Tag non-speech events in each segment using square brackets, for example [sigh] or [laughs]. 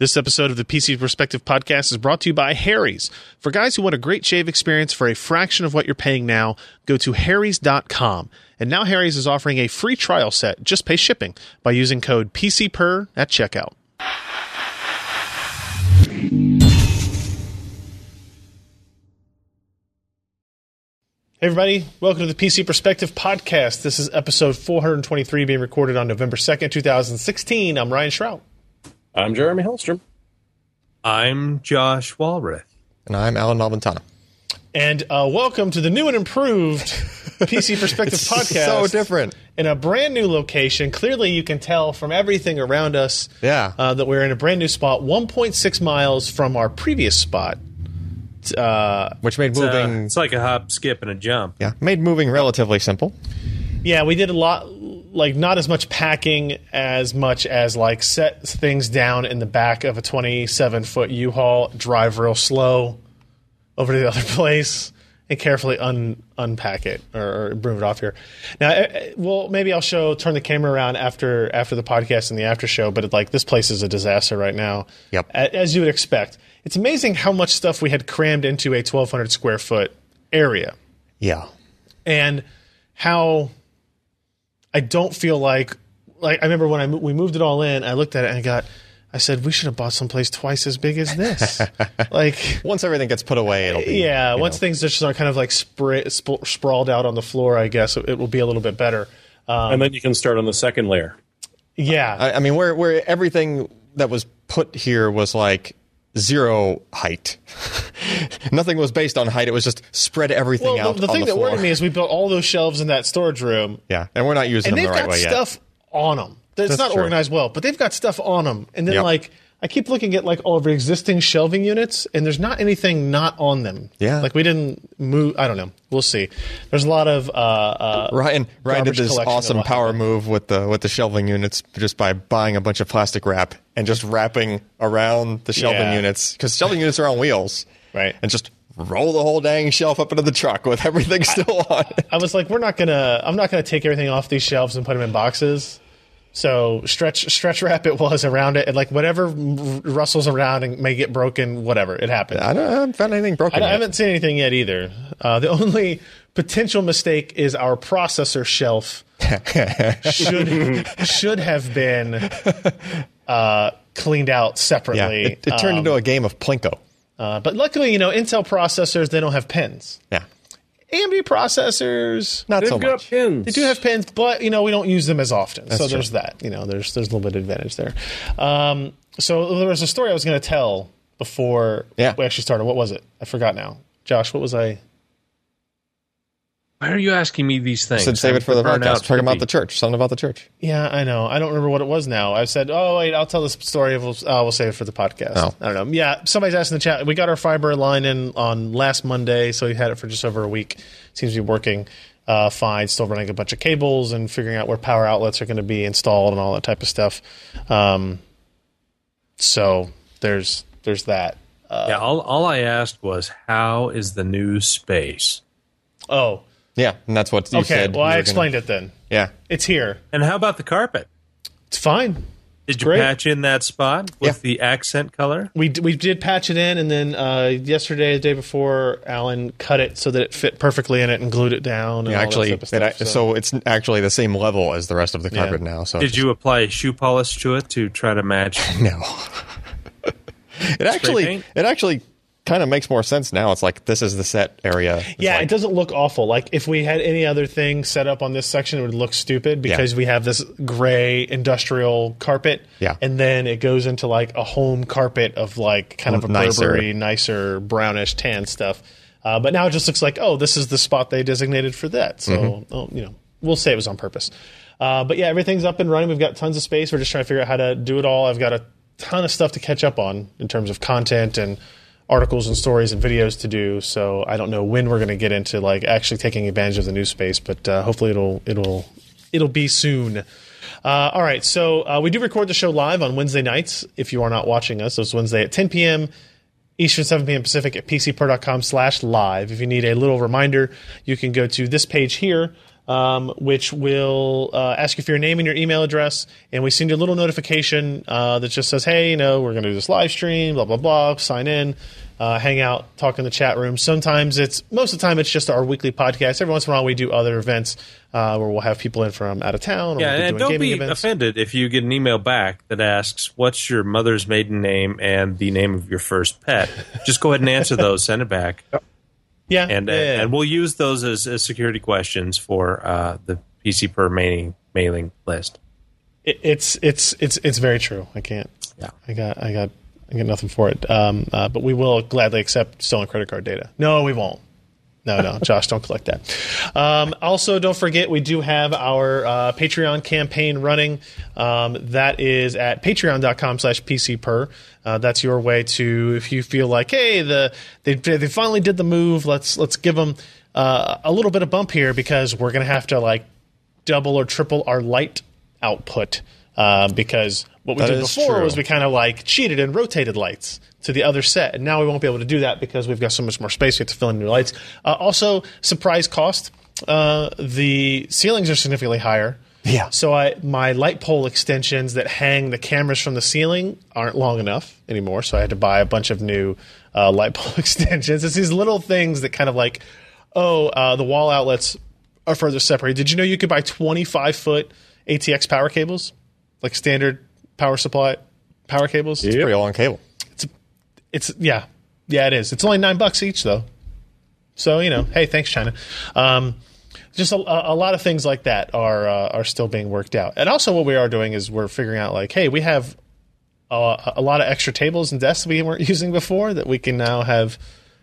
This episode of the PC Perspective podcast is brought to you by Harry's. For guys who want a great shave experience for a fraction of what you're paying now, go to harrys.com. And now Harry's is offering a free trial set. Just pay shipping by using code PCPER at checkout. Hey everybody, welcome to the PC Perspective podcast. This is episode 423 being recorded on November 2nd, 2016. I'm Ryan Shrout. I'm Jeremy Hellstrom. I'm Josh Walrath. And I'm Allyn Malventano. And uh, welcome to the new and improved [laughs] PC Perspective podcast. So different. In a brand new location. Clearly, you can tell from everything around us Yeah. uh, that we're in a brand new spot, 1.6 miles from our previous spot. Uh, Which made moving it's like a hop, skip, and a jump. yeah, made moving relatively simple. yeah, we did a lot, like not as much packing as much as like set things down in the back of a 27 foot U-Haul, drive real slow over to the [laughs] other place, and carefully un, unpack it or, or move it off here. Now, eh, eh, well, maybe I'll show turn the camera around after after the podcast and the after show. But it, like this place is a disaster right now. Yep. As you would expect. It's amazing how much stuff we had crammed into a 1,200 square foot area Yeah. and how I don't feel like like I remember when I we moved it all in, I looked at it and I got I said we should have bought someplace twice as big as this. [laughs] like Once everything gets put away, it'll be yeah, once know. things just are kind of like spra- sp- sprawled out on the floor, I guess it, it will be a little bit better. Um, and then you can start on the second layer. yeah, I, I mean, where where everything that was put here was like zero height. [laughs] Nothing was based on height. It was just spread everything well, out. the, the thing the that floor. worried me is we built all those shelves in that storage room, Yeah, and we're not using and them they've the right got way stuff on them. It's That's not true. organized well, but they've got stuff on them. And then Yep. like I keep looking at like all of our existing shelving units, and there's not anything not on them. Yeah. like we didn't move. I don't know. We'll see. There's a lot of uh, uh. Ryan Ryan did this awesome power move with the with the shelving units just by buying a bunch of plastic wrap and just wrapping around the shelving Yeah. units because shelving units are on wheels, Right. And just roll the whole dang shelf up into the truck with everything still on. it. I was like, we're not gonna. I'm not gonna take everything off these shelves and put them in boxes. So stretch stretch wrap it was around it, and like whatever r- rustles around and may get broken, whatever it happened. I I haven't found anything broken. I, I haven't seen anything yet either. Uh, the only potential mistake is our processor shelf [laughs] should should have been uh, cleaned out Yeah, separately. it, it turned Um, into a game of plinko. uh, but luckily, you know, Intel processors they don't have pins. Yeah, AMD processors not They've so got much. pins. they do have pins, but you know we don't use them as often. so true. there's that. You know, there's there's a little bit of advantage there. Um, so there was a story I was going to tell before Yeah. we actually started. What was it? I forgot now. Josh, what was I? Why are you asking me these things? Said save it for the podcast. Talking about the church. Something about the church. Yeah, I know. I don't remember what it was now. I said, "Oh wait, I'll tell this story. We'll, uh, we'll save it for the podcast." Oh. I don't know. Yeah, somebody's asking the chat. We got our fiber line in on last Monday, so we had it for just over a week. Seems to be working uh, fine. Still running a bunch of cables and figuring out where power outlets are going to be installed and all that type of stuff. Um, so there's there's that. yeah, all, all I asked was, how is the new space? Oh, Yeah, and that's what you okay. said. Well, you I were explained it then. Yeah, It's here. And how about the carpet? It's fine. Did you Great. patch in that spot with Yeah. the accent color? We d- we did patch it in, and then uh, yesterday, the day before, Allyn cut it so that it fit perfectly in it and glued it down. And yeah. all Actually, that type of it, stuff, so. it's actually the same level as the rest of the Yeah. carpet now. So Did you apply shoe polish to it to try to match? [laughs] No. [laughs] it actually paint? it actually kind of makes more sense now. It's like this is the set area. It's yeah, like- it doesn't look awful. Like if we had any other thing set up on this section, it would look stupid because we have this gray industrial carpet. Yeah. and then it goes into like a home carpet of like kind of a Nicer. Burberry, nicer brownish tan stuff. Uh, but now it just looks like oh, this is the spot they designated for that. So Mm-hmm. oh, you know, we'll say it was on purpose. Uh, but yeah, everything's up and running. We've got tons of space. We're just trying to figure out how to do it all. I've got a ton of stuff to catch up on in terms of content and articles and stories and videos to do. So I don't know when we're going to get into like actually taking advantage of the new space, but uh, hopefully it'll it'll it'll be soon. Uh, all right, so uh, we do record the show live on Wednesday nights. If you are not watching us, so it's Wednesday at 10 p.m. Eastern, 7 p.m. Pacific at pcper.com slash live. If you need a little reminder, you can go to this page here, um, which will uh, ask you for your name and your email address, and we send you a little notification uh, that just says, "Hey, you know, we're going to do this live stream, blah blah blah. Sign in." Uh, hang out, talk in the chat room. Sometimes it's most of the time it's just our weekly podcast. Every once in a while we do other events uh, where we'll have people in from out of town. Or Yeah, we'll and doing don't gaming be events. offended if you get an email back that asks, "What's your mother's maiden name and the name of your first pet?" Just go ahead and answer those. Send it back, Yeah, and uh, yeah, yeah. and we'll use those as, as security questions for uh, the PC per mailing mailing list. It, it's it's it's it's very true. I can't. Yeah. I got I got I got nothing for it. Um, uh, but we will gladly accept stolen credit card data. No, we won't. No, no, Josh, don't collect that. Um, also, don't forget we do have our uh, Patreon campaign running. Um, that is at patreon.com slash pcper. Uh, that's your way to, if you feel like, hey, the they, they finally did the move, let's let's give them uh, a little bit of bump here because we're going to have to like double or triple our light output uh, because what we That did before true. was we kind of like cheated and rotated lights to the other set, and now we won't be able to do that because we've got so much more space. We have to fill in new lights. Uh, also, surprise cost: uh, the ceilings are significantly higher. Yeah. So I my light pole extensions that hang the cameras from the ceiling aren't long enough anymore. So I had to buy a bunch of new uh, light pole [laughs] extensions. It's these little things that kind of like, oh, uh, the wall outlets are further separated. Did you know you could buy 25 foot ATX power cables, like standard power supply power cables? It's a pretty long cable. It's yeah, yeah, it is. It's only nine bucks each though. So you know, hey, thanks China. Um, just a, a lot of things like that are uh, are still being worked out. And also, what we are doing is we're figuring out like, hey, we have uh, a lot of extra tables and desks we weren't [laughs] using before that we can now have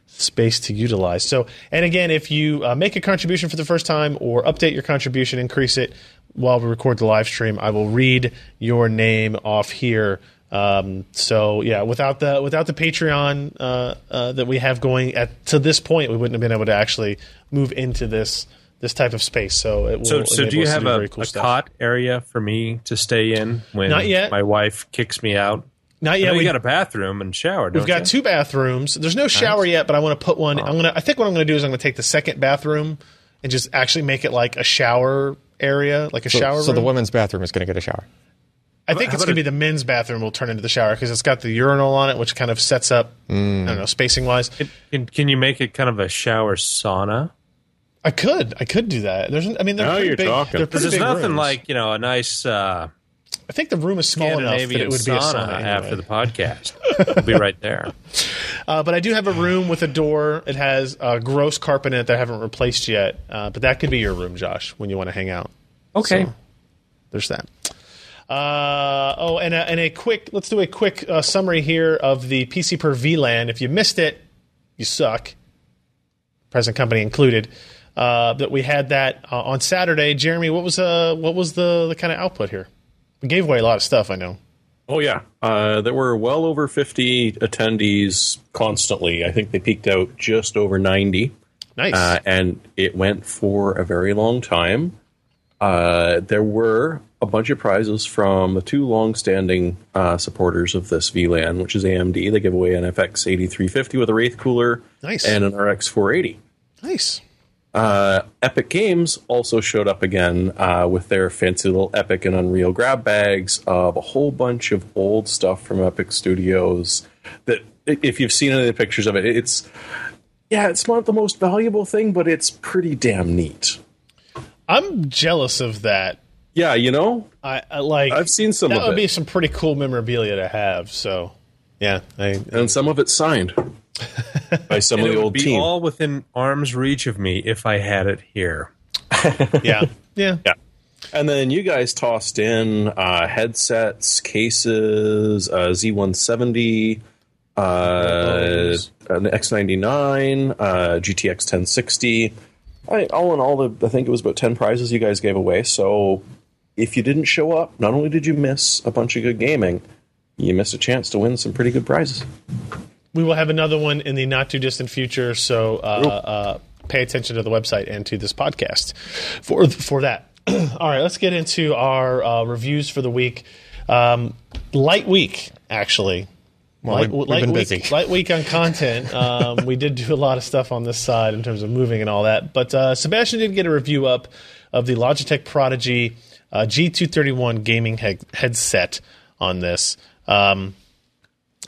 space to utilize. So, and again, if you uh, make a contribution for the first time or update your contribution, increase it while we record the live stream, I will read your name off here. Um, so yeah, without the without the Patreon uh, uh, that we have going at to this point, we wouldn't have been able to actually move into this this type of space. So it will. So, so do you us to have a, very cool a cot area for me to stay in when Not yet. my wife kicks me out? Not yet. we We got a bathroom and shower. We've got two bathrooms. There's no shower yet, but I want to put one. I'm gonna. I think what I'm gonna do is I'm gonna take the second bathroom and just actually make it like a shower area, like a So, shower so the room. women's bathroom is going to get a shower. I think it's gonna be the men's bathroom will turn into the shower because it's got the urinal on it, which kind of sets up. I don't know spacing wise. Can, can you make it kind of a shower sauna? I could. I could do that. There's. I mean, they're Now pretty you're big. talking. They're there's big nothing rooms. like you know a nice uh, I think the room is small enough that it would be a sauna sauna after the podcast. We'll be right there. [laughs] Uh, but I do have a room with a door. It has uh, gross carpet in it that I haven't replaced yet. Uh, but that could be your room, Josh, when you want to hang out. Okay. So, there's that. Uh, oh, and a, and a quick, let's do a quick uh, summary here of the PC per VLAN. If you missed it, you suck. Present company included. Uh, that we had that uh, on Saturday. Jeremy, what was uh, what was the, the kind of output here? We gave away a lot of stuff, I know. Oh yeah, uh, there were well over fifty attendees constantly. I think they peaked out just over ninety, Nice. uh, and it went for a very long time. Uh, there were a bunch of prizes from the two long-standing uh, supporters of this VLAN, which is AMD. They give away an FX eighty three fifty with a Wraith cooler Nice. and an RX four eighty. nice. Uh, Epic Games also showed up again uh, with their fancy little Epic and Unreal grab bags of a whole bunch of old stuff from Epic Studios. That, if you've seen any of the pictures of it, it's yeah, it's not the most valuable thing, but it's pretty damn neat. I'm jealous of that. Yeah, you know, I, I like. I've seen some that of would it. be some pretty cool memorabilia to have. So, yeah, I, and some of it signed [laughs] by some And of it the would old be team. all within arm's reach of me if I had it here. [laughs] yeah, yeah. Yeah. And then you guys tossed in uh, headsets, cases, uh, Z170, uh, an X99, uh, GTX 1060. I, all in all, the, I think it was about 10 prizes you guys gave away. So if you didn't show up, not only did you miss a bunch of good gaming, you missed a chance to win some pretty good prizes. We will have another one in the not too distant future. So, uh, uh, pay attention to the website and to this podcast for for that. [clears throat] All right, let's get into our uh, reviews for the week. Um, light week, actually. light, we've- we've light been week, busy. light week on content. [laughs] Um, we did do a lot of stuff on this side in terms of moving and all that. But uh, Sebastian did get a review up of the Logitech Prodigy uh, G231 gaming he- headset on this. Um,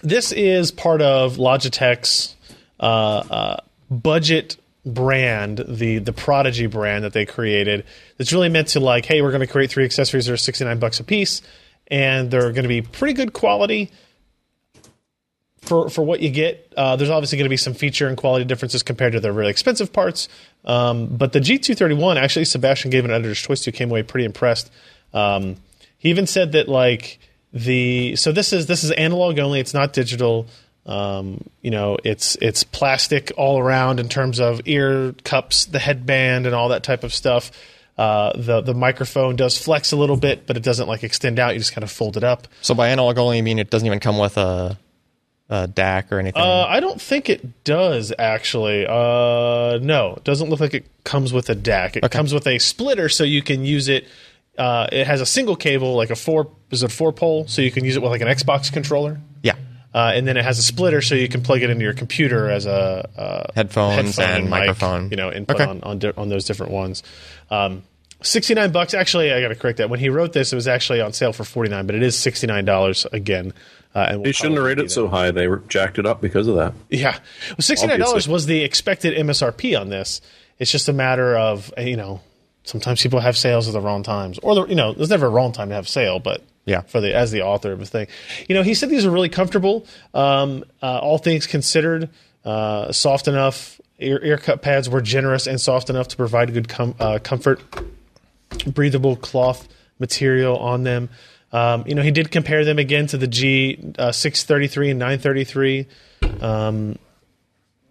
this is part of Logitech's uh, uh, budget brand, the the Prodigy brand that they created. It's really meant to like, hey, we're going to create three accessories that are sixty nine bucks a piece, and they're going to be pretty good quality for for what you get. Uh, there's obviously going to be some feature and quality differences compared to the really expensive parts. Um, but the G231, actually, Sebastian gave an editor's choice to, came away pretty impressed. Um, he even said that like the so this is this is analog only. It's not digital. Um, you know, it's it's plastic all around in terms of ear cups, the headband, and all that type of stuff. Uh, the the microphone does flex a little bit, but it doesn't like extend out. You just kind of fold it up. So by analog only, I mean it doesn't even come with a, a DAC or anything? Uh, I don't think it does actually. Uh, no, it doesn't look like it comes with a DAC. It comes with a splitter, so you can use it. Uh, it has a single cable, like a four is it four pole, so you can use it with like an Xbox controller. yeah. Uh, and then it has a splitter, so you can plug it into your computer as a uh, Headphones and mic, microphone. You know, input Okay. on on, di- on those different ones. Um, sixty nine bucks. Actually, I got to correct that. When he wrote this, it was actually on sale for forty nine, but it is sixty nine dollars again. Uh, and we'll They shouldn't have rated it so high. They jacked it up because of that. yeah, well, sixty nine dollars Obviously. was the expected MSRP on this. It's just a matter of uh, you know sometimes people have sales at the wrong times, or the, you know there's never a wrong time to have a sale, but Yeah. for the as the author of a thing, you know he said these are really comfortable. Um, uh, all things considered, uh, soft enough. Ear, ear cut pads were generous and soft enough to provide good com- uh, comfort. Breathable cloth material on them. Um, you know, he did compare them again to the G uh, 633 and 933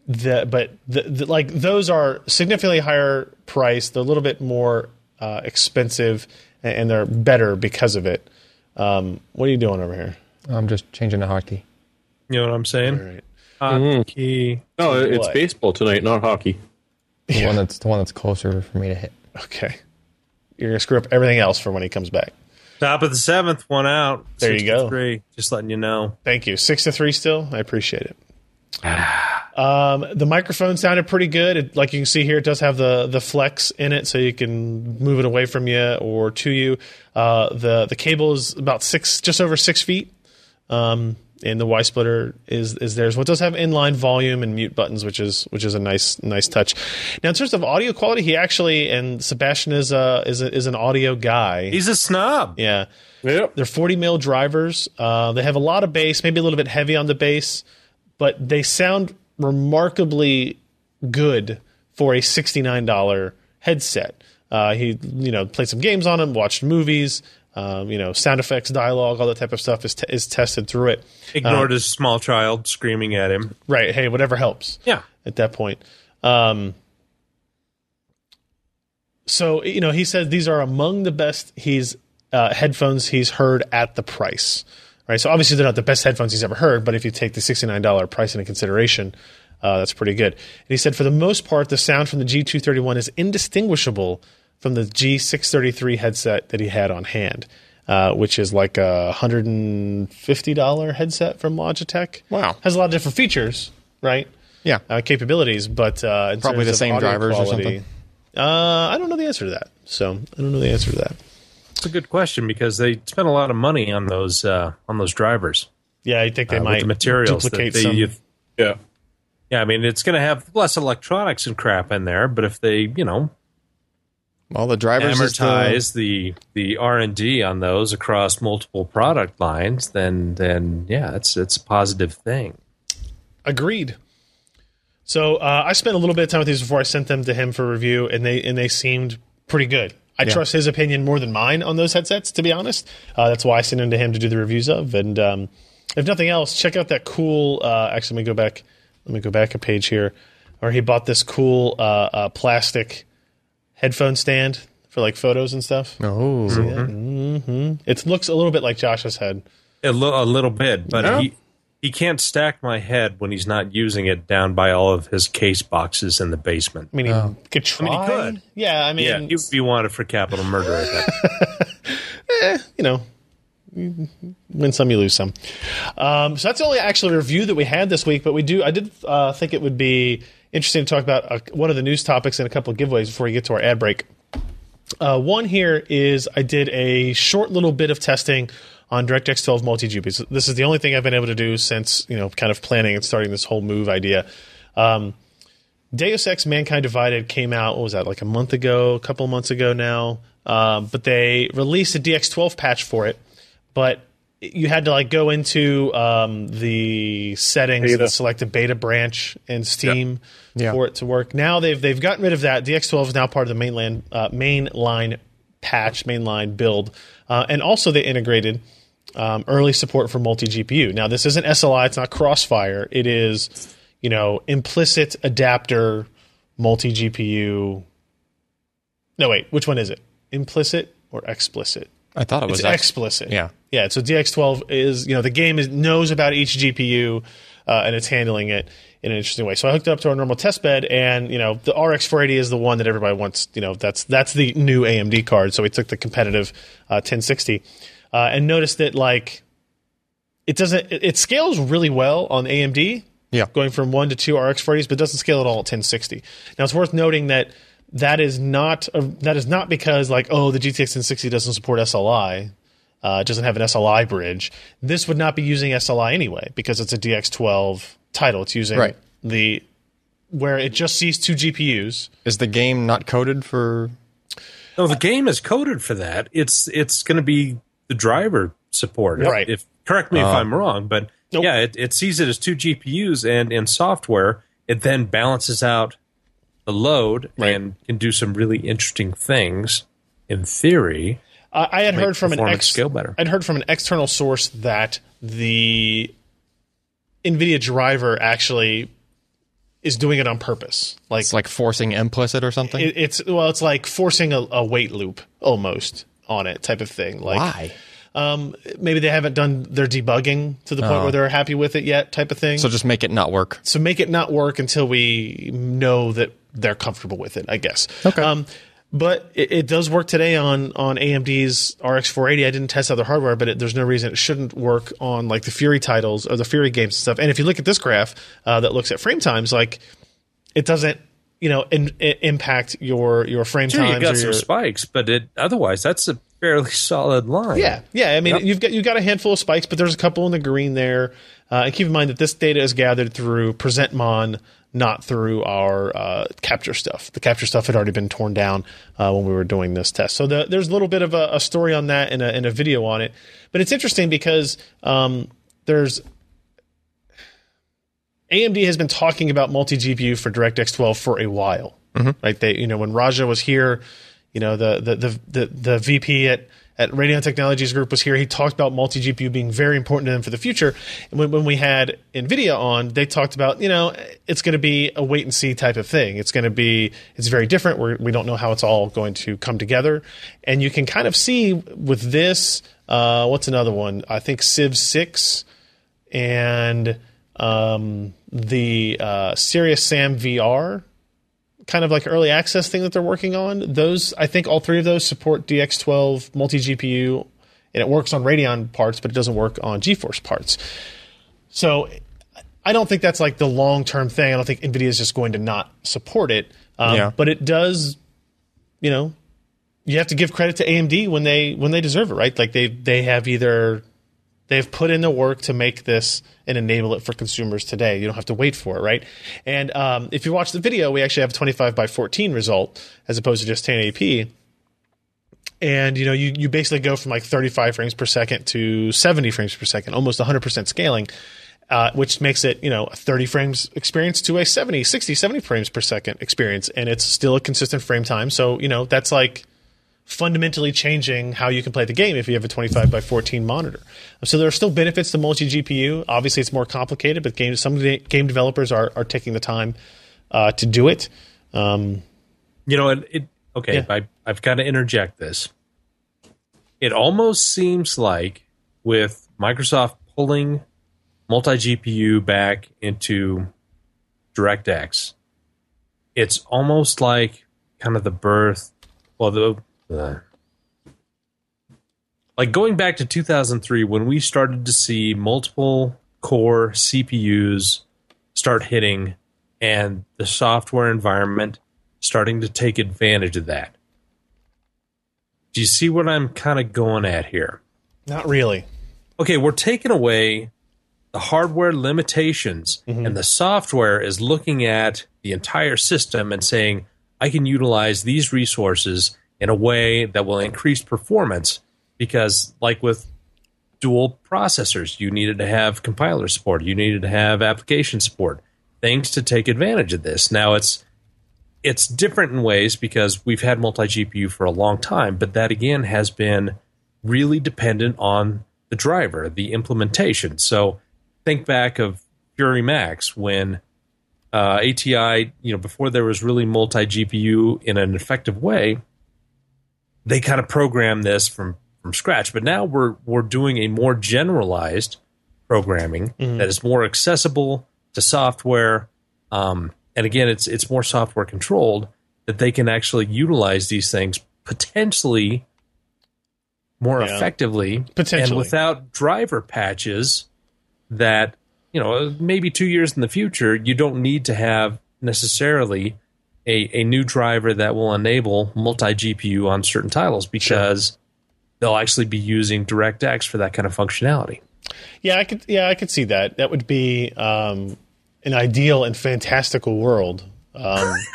the, but the, the, like those are significantly higher priced. They're a little bit more uh, expensive, and, and they're better because of it. Um, what are you doing over here? I'm just changing the hotkey. You know what I'm saying? All right. Hotkey. No, it's what? baseball tonight, not hockey. The one that's the one that's closer for me to hit. Okay. You're gonna screw up everything else for when he comes back. Top of the seventh, one out. There you go. Three. Just letting you know. Thank you. Six to three still. I appreciate it. Um, the microphone sounded pretty good. It, like you can see here, it does have the the flex in it, so you can move it away from you or to you. Uh, the the cable is about six, just over six feet, um, and the Y splitter is is there. So it does have inline volume and mute buttons, which is which is a nice nice touch. Now, in terms of audio quality, he actually and Sebastian is a is a, is an audio guy. He's a snob. yeah. Yep. They're 40 mil drivers. Uh, they have a lot of bass, maybe a little bit heavy on the bass, but they sound remarkably good for a $69 headset. Uh, he, you know, played some games on them, watched movies, um, you know, sound effects, dialogue, all that type of stuff is, t- is tested through it. Ignored his small child screaming at him. Right. Hey, whatever helps. Yeah. at that point. Um, so you know, he said these are among the best he's uh, headphones he's heard at the price. Right. So obviously they're not the best headphones he's ever heard, but if you take the sixty nine dollar price into consideration, uh, that's pretty good. And he said for the most part, the sound from the G two thirty one is indistinguishable from the G six thirty three headset that he had on hand. Uh, which is like a hundred and fifty dollar headset from Logitech. Wow. has a lot of different features, right? Yeah. uh, capabilities, but uh, in Probably terms the of same audio drivers or something. Uh, I don't know the answer to that. So I don't know the answer to that. It's a good question because they spent a lot of money on those uh, on those drivers. Yeah, I think they uh, might with the materials duplicate they some. use. Yeah. Yeah, I mean it's going to have less electronics and crap in there, but if they, you know, Well, the drivers is the, amortize the the R and D on those across multiple product lines, then then yeah, it's it's a positive thing. Agreed. So uh, I spent a little bit of time with these before I sent them to him for review, and they and they seemed pretty good. I Yeah. trust his opinion more than mine on those headsets, to be honest. Uh, that's why I sent them to him to do the reviews of. And um, if nothing else, check out that cool. Uh, actually, let me go back. Let me go back a page here, where he bought this cool uh, uh, plastic headphone stand for like photos and stuff. Oh, It looks a little bit like Josh's head. A, li- a little bit, but Yeah. he he can't stack my head when he's not using it down by all of his case boxes in the basement. I mean, he could try. mean, he could. Yeah, I mean, Yeah, he would be wanted for capital murder. At that. [laughs] you know, win some, you lose some. Um, so that's the only actual review that we had this week. But we do, I did uh, think it would be interesting to talk about uh, one of the news topics and a couple of giveaways before we get to our ad break. Uh, one here is I did a short little bit of testing on DirectX 12 multi-GPU. This is the only thing I've been able to do since you know kind of planning and starting this whole move idea. Um, Deus Ex: Mankind Divided came out. What was that? Like a month ago, a couple months ago now. Um, but they released a DX12 patch for it. But you had to like go into um, the settings Beta. and select a beta branch in Steam Yeah. for it to work. Now they've they've gotten rid of that. DX12 is now part of the mainland uh, mainline patch, mainline build, uh, and also they integrated um, early support for multi GPU. Now this isn't SLI, it's not Crossfire. It is you know implicit adapter multi GPU. No wait, which one is it? Implicit or explicit? I thought it was ex- explicit. Yeah. Yeah. So DX12 is, you know, the game is, knows about each GPU uh, and it's handling it in an interesting way. So I hooked it up to our normal test bed and, you know, the RX 480 is the one that everybody wants, you know, that's, that's the new AMD card. So we took the competitive uh, 1060 uh, and noticed that, like, it doesn't, it, it scales really well on AMD Yeah. going from one to two RX 40s, but doesn't scale at all at 1060. Now it's worth noting that that is not a, that is not because like oh the GTX 1060 doesn't support SLI, uh, doesn't have an SLI bridge. This would not be using SLI anyway because it's a DX12 title. It's using Right. the where it just sees two GPUs. Is the game not coded for? No, the game is coded for that. It's it's going to be the driver support. Right. If correct me if I'm wrong, but Nope. yeah, it, it sees it as two GPUs, and in software, it then balances out the load Right. and can do some really interesting things. In theory, Uh, I had heard from an ex- scale better. I'd heard from an external source that the NVIDIA driver actually is doing it on purpose. Like It's like forcing implicit or something. it, it's well, it's like forcing a, a wait loop almost on it, type of thing. Like Why? um, maybe they haven't done their debugging to the point where they're happy with it yet, type of thing. So just make it not work. so make it not work until we know that they're comfortable with it, I guess. Okay. Um, but it, it does work today on on AMD's RX 480. I didn't test out the hardware, but it, there's no reason it shouldn't work on like the Fury titles or the Fury games and stuff. And if you look at this graph uh, that looks at frame times, like it doesn't, you know, in, i impact your your frame sure, times. you got or some your- spikes, but it otherwise that's a fairly solid line. yeah, yeah. I mean, Yep. you've got you've got a handful of spikes, but there's a couple in the green there. Uh, and keep in mind that this data is gathered through PresentMon, not through our uh, capture stuff. The capture stuff had already been torn down uh, when we were doing this test. So the, there's a little bit of a, a story on that and a, and a video on it. But it's interesting because um, there's AMD has been talking about multi GPU for DirectX 12 for a while, right? They, you know, when Raja was here, you know, the the the the, the VP at at Radeon Technologies Group was here. He talked about multi GPU being very important to them for the future. And when, when we had Nvidia on, they talked about, you know, it's going to be a wait and see type of thing. It's going to be, it's very different. We're, we don't know how it's all going to come together. And you can kind of see with this, uh, what's another one? I think Civ 6 and um, the uh, Serious Sam VR, kind of like early access thing that they're working on. Those, I think, all three of those support DX12 multi GPU, and it works on Radeon parts, but it doesn't work on GeForce parts. So, I don't think that's like the long term thing. I don't think Nvidia is just going to not support it. Um, Yeah. But it does, you know, you have to give credit to AMD when they when they deserve it, right? Like they they have either they've put in the work to make this and enable it for consumers today. You don't have to wait for it, right? And um, if you watch the video, we actually have a 25 by 14 result as opposed to just 1080p. And you know, you you basically go from like 35 frames per second to 70 frames per second, almost 100% scaling. Uh, which makes it, you know, a 30 frames experience to a 70, 60, 70 frames per second experience. And it's still a consistent frame time. So, you know, that's like fundamentally changing how you can play the game if you have a 25 by 14 monitor. So there are still benefits to multi GPU. Obviously, it's more complicated, but game, some of the game developers are, are taking the time uh, to do it. Um, You know, it, it okay, Yeah. I, I've got to interject this. It almost seems like with Microsoft pulling multi GPU back into DirectX, it's almost like kind of the birth, well, the like going back to 2003 when we started to see multiple core CPUs start hitting and the software environment starting to take advantage of that. Do you see what I'm kind of going at here? Not really. Okay, we're taking away the hardware limitations, mm-hmm. and the software is looking at the entire system and saying, I can utilize these resources in a way that will increase performance because, like with dual processors, you needed to have compiler support, you needed to have application support, things to take advantage of this. Now it's it's different in ways because we've had multi GPU for a long time, but that again has been really dependent on the driver, the implementation. So think back of Fury MAXX when uh, ATI, you know, before there was really multi GPU in an effective way, they kind of programmed this from from scratch. But now we're we're doing a more generalized programming that is more accessible to software. Um, and again, it's it's more software controlled that they can actually utilize these things potentially more Yeah. effectively Potentially. and without driver patches that you know maybe two years in the future you don't need to have necessarily a, a new driver that will enable multi GPU on certain titles because they'll actually be using DirectX for that kind of functionality. Yeah, I could. Yeah, I could see that. That would be um, an ideal and fantastical world. Um, [laughs]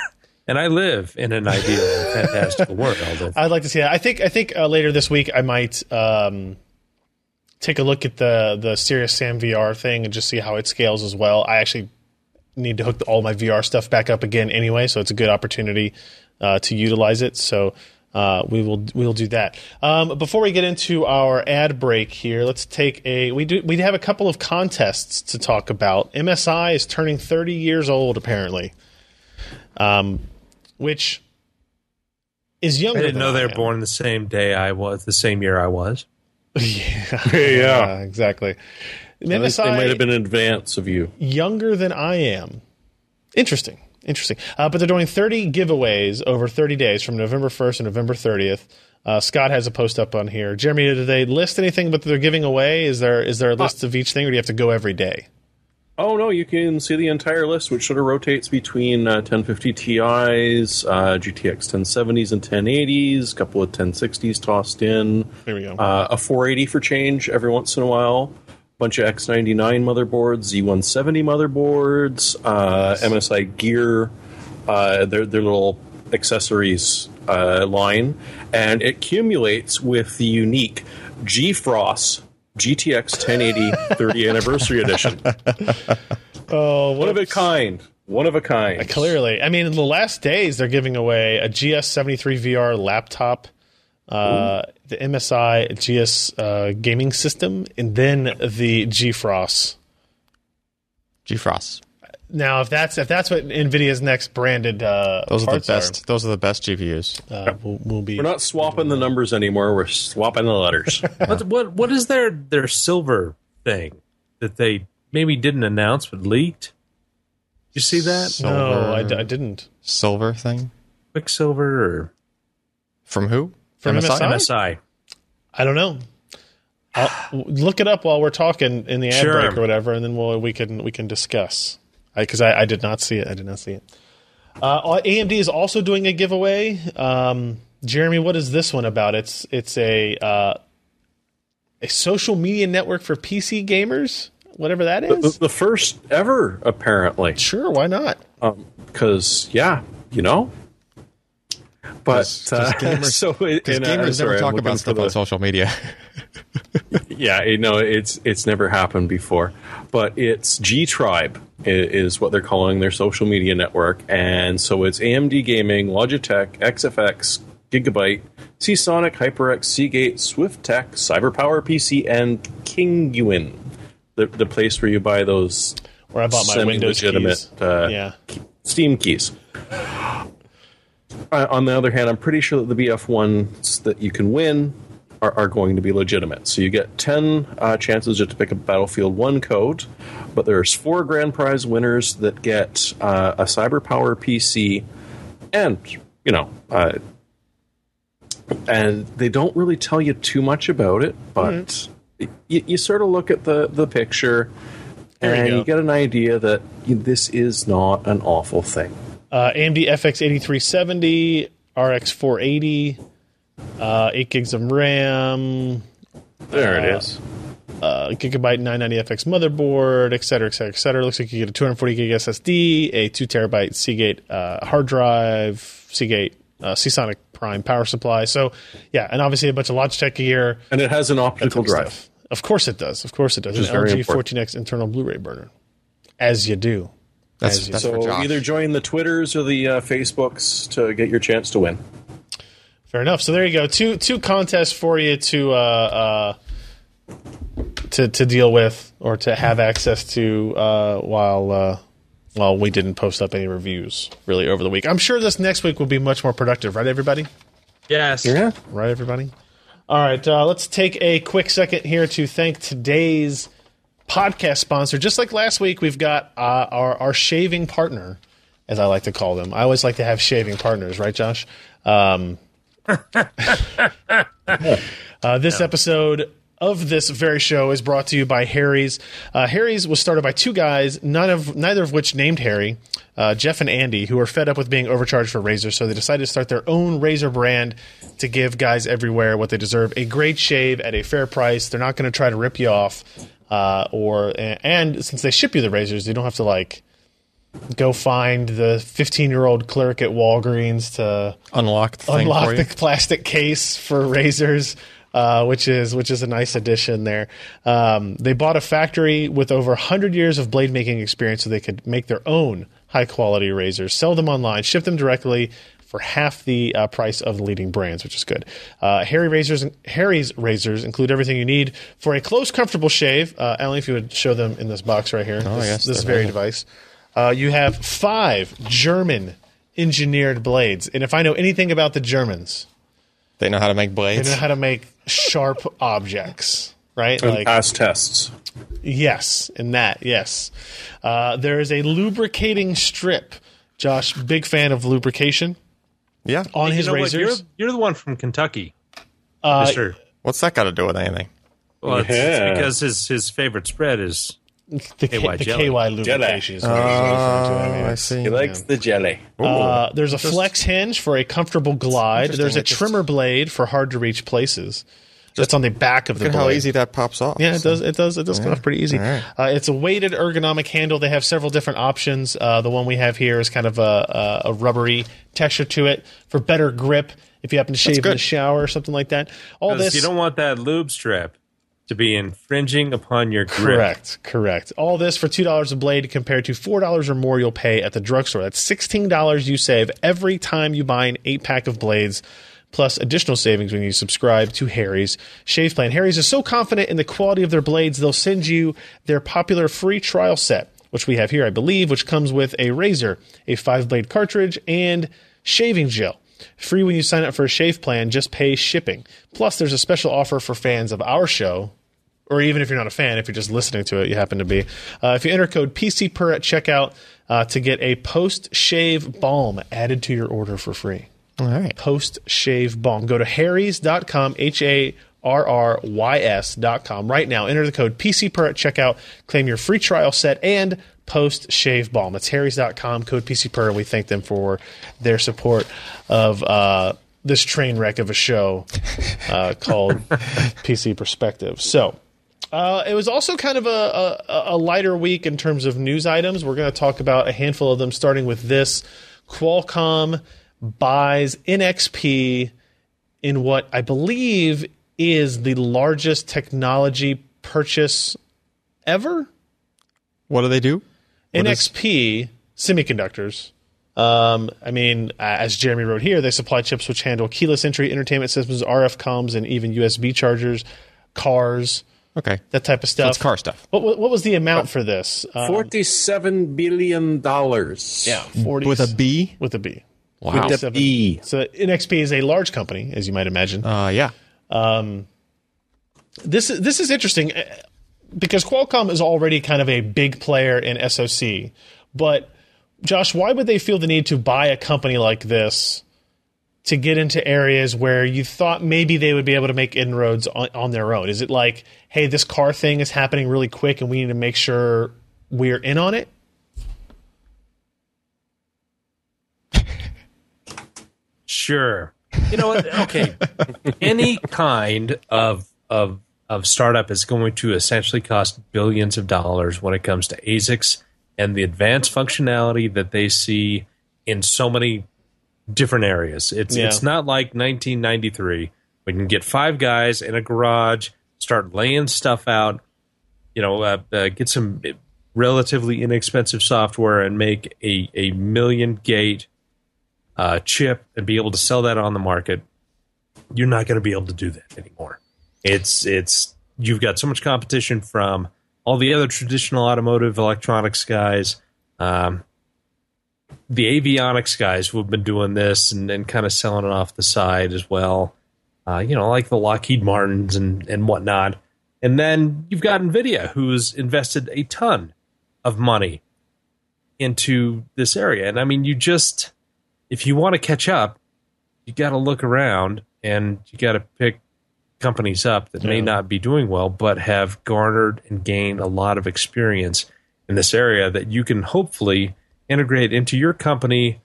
And I live in an ideal and fantastical world. [laughs] I'd like to see that. I think. I think uh, later this week I might um, take a look at the the Serious Sam VR thing and just see how it scales as well. I actually need to hook all my VR stuff back up again anyway, so it's a good opportunity uh, to utilize it. So. Uh, we will we will do that. Um, before we get into our ad break here, let's take a we do we have a couple of contests to talk about. MSI is turning 30 years old apparently, um, which is younger. I didn't than know they I were born the same day I was, the same year I was. [laughs] yeah, yeah. [laughs] exactly. I MSI they might have been in advance of you. younger than I am. Interesting, interesting. Uh, but they're doing 30 giveaways over 30 days from November 1st to November 30th. Uh, Scott has a post up on here. Jeremy, did they list anything but they're giving away? Is there is there a list of each thing, or do you have to go every day? Oh no, you can see the entire list, which sort of rotates between uh, 1050 Ti's, uh, GTX 1070s and 1080s, a couple of 1060s tossed in, There we go. uh, a 480 for change every once in a while, bunch of X99 motherboards, Z170 motherboards, uh, MSI Gear, uh, their their little accessories uh, line, and it accumulates with the unique GeFrost GTX 1080 30 [laughs] anniversary edition. oh, One of a kind. One of a kind. Clearly, I mean, in the last days they're giving away a GS73 VR laptop, uh, the MSI GS uh, gaming system, and then the GeFrost. GeFrost. Now, if that's if that's what Nvidia's next branded uh, Those are the parts best. Those are the best GPUs. uh, will, will be. We're not swapping the numbers anymore. We're swapping the letters. [laughs] What, what what is their their silver thing that they maybe didn't announce but leaked? You see that no, I, Silver- d- I didn't. Silver thing Quicksilver or from who? From MSI? MSI? I don't know. I'll, look it up while we're talking in the ad Sure. break or whatever, and then we'll, we can we can discuss. Because I, I, did not see it. I did not see it. Uh, AMD is also doing a giveaway. Um, Jeremy, what is this one about? It's it's a uh, a social media network for PC gamers, whatever that is. the, the first ever, apparently. Sure, why not? Because, yeah, you know. But, 'Cause- 'cause uh, [laughs] gamers- so it, Because and, uh, gamers sorry, never talk about stuff the- on social media. [laughs] Yeah, you know, it's it's never happened before, but it's G Tribe is what they're calling their social media network, and so it's AMD Gaming, Logitech, XFX, Gigabyte, Seasonic, HyperX, Seagate, Swiftech, CyberPower PC, and Kinguin, the the place where you buy those Where I bought my Windows semi-legitimate keys. uh, yeah, Steam keys. On the other hand, I'm pretty sure that the BF ones that you can win are, are going to be legitimate. So you get 10 uh, chances just to pick a Battlefield 1 code, but there's four grand prize winners that get uh, a CyberPower PC and, you know, uh, and they don't really tell you too much about it, but you, you sort of look at the the picture, There you and go. you get an idea that this is not an awful thing. Uh, AMD FX 8370, RX 480, uh, 8 gigs of RAM, There it is. uh, gigabyte 990 FX motherboard, et cetera, et cetera, et cetera. Looks like you get a 240 gig SSD, a 2 terabyte Seagate uh, hard drive, Seagate uh, Seasonic Prime power supply. So, yeah, and obviously a bunch of Logitech gear. And it has an optical drive. stuff. Of course it does. Of course it does. An LG important. 14X internal Blu-ray burner, as you do. That's, As you- that's for So Josh. either join the Twitters or the uh, Facebooks to get your chance to win. Fair enough. So there you go. Two two contests for you to uh, uh, to to deal with or to have access to uh, while uh, while we didn't post up any reviews really over the week. I'm sure this next week will be much more productive, right, everybody? Yes. Yeah. Right, everybody. All right. Uh, let's take a quick second here to thank today's podcast sponsor. Just like last week, we've got uh, our our shaving partner, as I like to call them. I always like to have shaving partners, right, Josh? Um, [laughs] uh, this episode of this very show is brought to you by Harry's. Uh, Harry's was started by two guys, none of neither of which named Harry, uh, Jeff and Andy, who were fed up with being overcharged for razors, so they decided to start their own razor brand to give guys everywhere what they deserve: a great shave at a fair price. They're not going to try to rip you off, uh, or and since they ship you the razors, you don't have to like go find the 15 year old clerk at Walgreens to unlock the unlock the plastic case for razors, uh, which is which is a nice addition there. Um, they bought a factory with over 100 years of blade making experience, so they could make their own high quality razors, sell them online, ship them directly for half the uh, price of the leading brands, which is good. Uh, Harry razors, Harry's razors include everything you need for a close, comfortable shave. Uh, Allyn, if you would show them in this box right here, this, Oh, yes, this very right. device. Uh, you have five German engineered blades, and if I know anything about the Germans, They know how to make blades. they know how to make sharp [laughs] objects, right? And Like pass tests. yes, in that yes. Uh, there is a lubricating strip. Josh, big fan of lubrication yeah. on You his know what? You're, razors. you're the one from Kentucky. Uh, Mister. What's that got to do with anything? Well, it's, Yeah. it's because his, his favorite spread is the, K, KY the jelly. KY lubrication is what I was referring to. I mean, Oh, I see. He likes the jelly. Uh, there's a flex hinge for a comfortable glide. There's a trimmer blade for hard to reach places. That's on the back of the Look at blade. how easy that pops off. Yeah, it does. It does. It does come off pretty easy. All right. Uh, it's a weighted ergonomic handle. They have several different options. Uh, the one we have here is kind of a, a, a rubbery texture to it for better grip. If you happen to shave in the shower or something like that, all this you don't want that lube strip to be infringing upon your grip. Correct, correct. All this for two dollars a blade compared to four dollars or more you'll pay at the drugstore. That's sixteen dollars you save every time you buy an eight pack of blades, plus additional savings when you subscribe to Harry's Shave Plan. Harry's is so confident in the quality of their blades, they'll send you their popular free trial set, which we have here, I believe, which comes with a razor, a five blade cartridge, and shaving gel. Free when you sign up for a shave plan, just pay shipping. Plus, there's a special offer for fans of our show or even if you're not a fan, if you're just listening to it, you happen to be. Uh, if you enter code PCPER at checkout uh, to get a post shave balm added to your order for free. All right. Post shave balm. Go to harrys.com, H A R R Y S.com right now. Enter the code PCPER at checkout. Claim your free trial set and post shave balm. That's harrys.com, code PCPER. And we thank them for their support of uh, this train wreck of a show uh, [laughs] called PC Perspective. So, uh, it was also kind of a, a, a lighter week in terms of news items. We're going to talk about a handful of them, starting with this. Qualcomm buys NXP in what I believe is the largest technology purchase ever. What do they do? What is- NXP semiconductors. Um, I mean, as Jeremy wrote here, they supply chips which handle keyless entry, entertainment systems, RF comms, and even USB chargers, cars, Okay. that type of So stuff. it's car stuff. What, what, what was the amount for this? Uh, Forty-seven billion dollars. yeah, 40 With a B? With a B. Wow. With the B. So NXP is a large company, as you might imagine. Uh, yeah. Um, this is this is interesting uh, because Qualcomm is already kind of a big player in SoC. But Josh, why would they feel the need to buy a company like this to get into areas where you thought maybe they would be able to make inroads on, on their own? Is it like, hey, this car thing is happening really quick and we need to make sure we're in on it? Sure. You know what? Okay. [laughs] Any kind of of of startup is going to essentially cost billions of dollars when it comes to ASICs and the advanced functionality that they see in so many different areas. It's Yeah. it's not like 1993 when you can get five guys in a garage, start laying stuff out, you know, uh, uh, get some relatively inexpensive software and make a a million gate uh, chip and be able to sell that on the market. You're not going to be able to do that anymore. It's it's you've got so much competition from all the other traditional automotive electronics guys, um, the avionics guys who have been doing this and, and kind of selling it off the side as well. Uh, you know, like the Lockheed Martins and and whatnot. And then you've got Nvidia, who's invested a ton of money into this area. And I mean, you just if you want to catch up, you got to look around and you got to pick companies up that may Yeah. not be doing well, but have garnered and gained a lot of experience in this area that you can hopefully integrate into your company,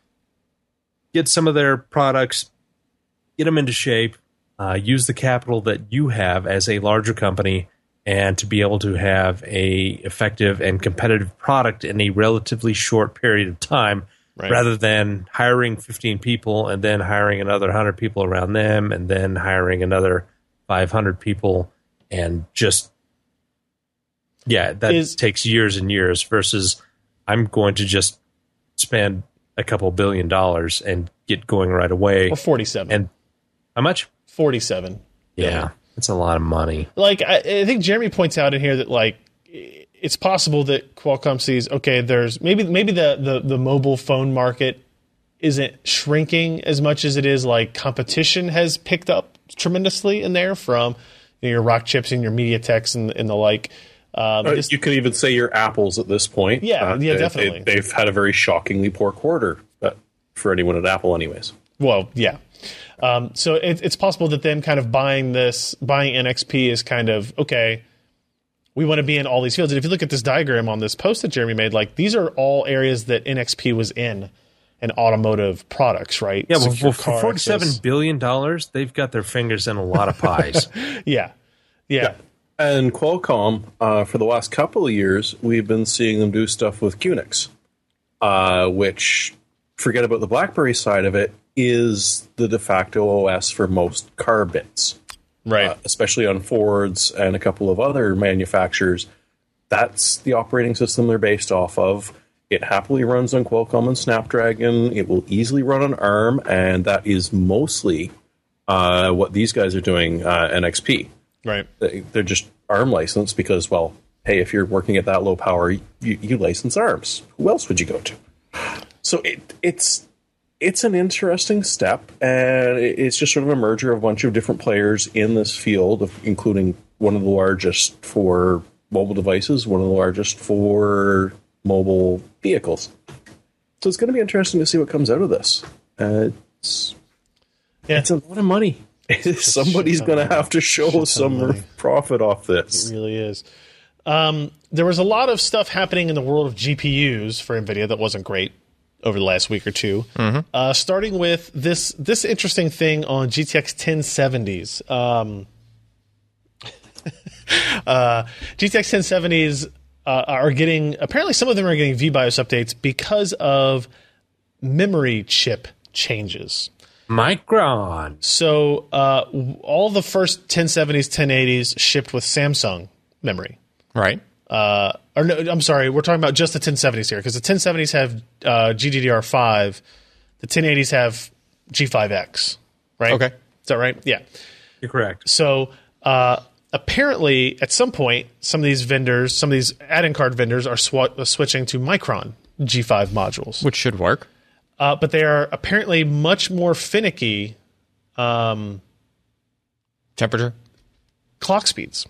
get some of their products, get them into shape, uh, use the capital that you have as a larger company, and to be able to have a effective and competitive product in a relatively short period of time Right. rather than hiring 15 people and then hiring another 100 people around them and then hiring another 500 people and just yeah that Is- takes years and years versus i'm going to just spend a couple billion dollars and get going right away Or 47. and how much 47. yeah it's a lot of money like I, I think Jeremy points out in here that like it's possible that Qualcomm sees okay, there's maybe maybe the the, the mobile phone market isn't shrinking as much as it is like competition has picked up tremendously in there from you know, your Rockchips and your MediaTeks and, and the like. Um, Uh, just- you could even say your apples at this point. Yeah, yeah, they- definitely. They, have had a very shockingly poor quarter, but for anyone at Apple, anyways. Well, yeah. Um, so it, it's possible that them kind of buying this, buying NXP is kind of okay. We want to be in all these fields, and if you look at this diagram on this post that Jeremy made, like these are all areas that NXP was in, and automotive products, right? yeah well, Secure for car forty-seven access. billion dollars they've got their fingers in a lot of pies [laughs] Yeah, yeah, And Qualcomm, uh, for the last couple of years, we've been seeing them do stuff with QNX, uh, which, forget about the BlackBerry side of it, is the de facto OS for most car bits. Right. uh, especially on Fords and a couple of other manufacturers. That's the operating system they're based off of. It happily runs on Qualcomm and Snapdragon. It will easily run on ARM, and that is mostly uh, what these guys are doing. Uh, NXP, right. They- they're just ARM licensed because, well, hey, if you're working at that low power, you, you license ARMs. Who else would you go to? So it, it's it's an interesting step, and it's just sort of a merger of a bunch of different players in this field, of, including one of the largest for mobile devices, one of the largest for mobile vehicles. So it's going to be interesting to see what comes out of this. Uh, it's, Yeah. it's a lot of money. [laughs] Somebody's going to have to show some profit off this. It really is. Um, there was a lot of stuff happening in the world of GPUs for NVIDIA that wasn't great over the last week or 2 Uh, starting with this this interesting thing on GTX 1070s. Um, [laughs] uh, GTX 1070s uh, are getting apparently some of them are getting VBIOS updates because of memory chip changes. micron So uh, all the first 1070s, 1080s shipped with Samsung memory. Right. Uh, or no, I'm sorry, we're talking about just the 1070s here because the 1070s have uh, GDDR5, the 1080s have G5X, right? Okay. Is that right? Yeah. you're correct So uh, apparently, at some point, some of these vendors, some of these add-in card vendors, are swa- uh, switching to Micron G5 modules, Which should work. uh, but they are apparently much more finicky Temperature clock speeds,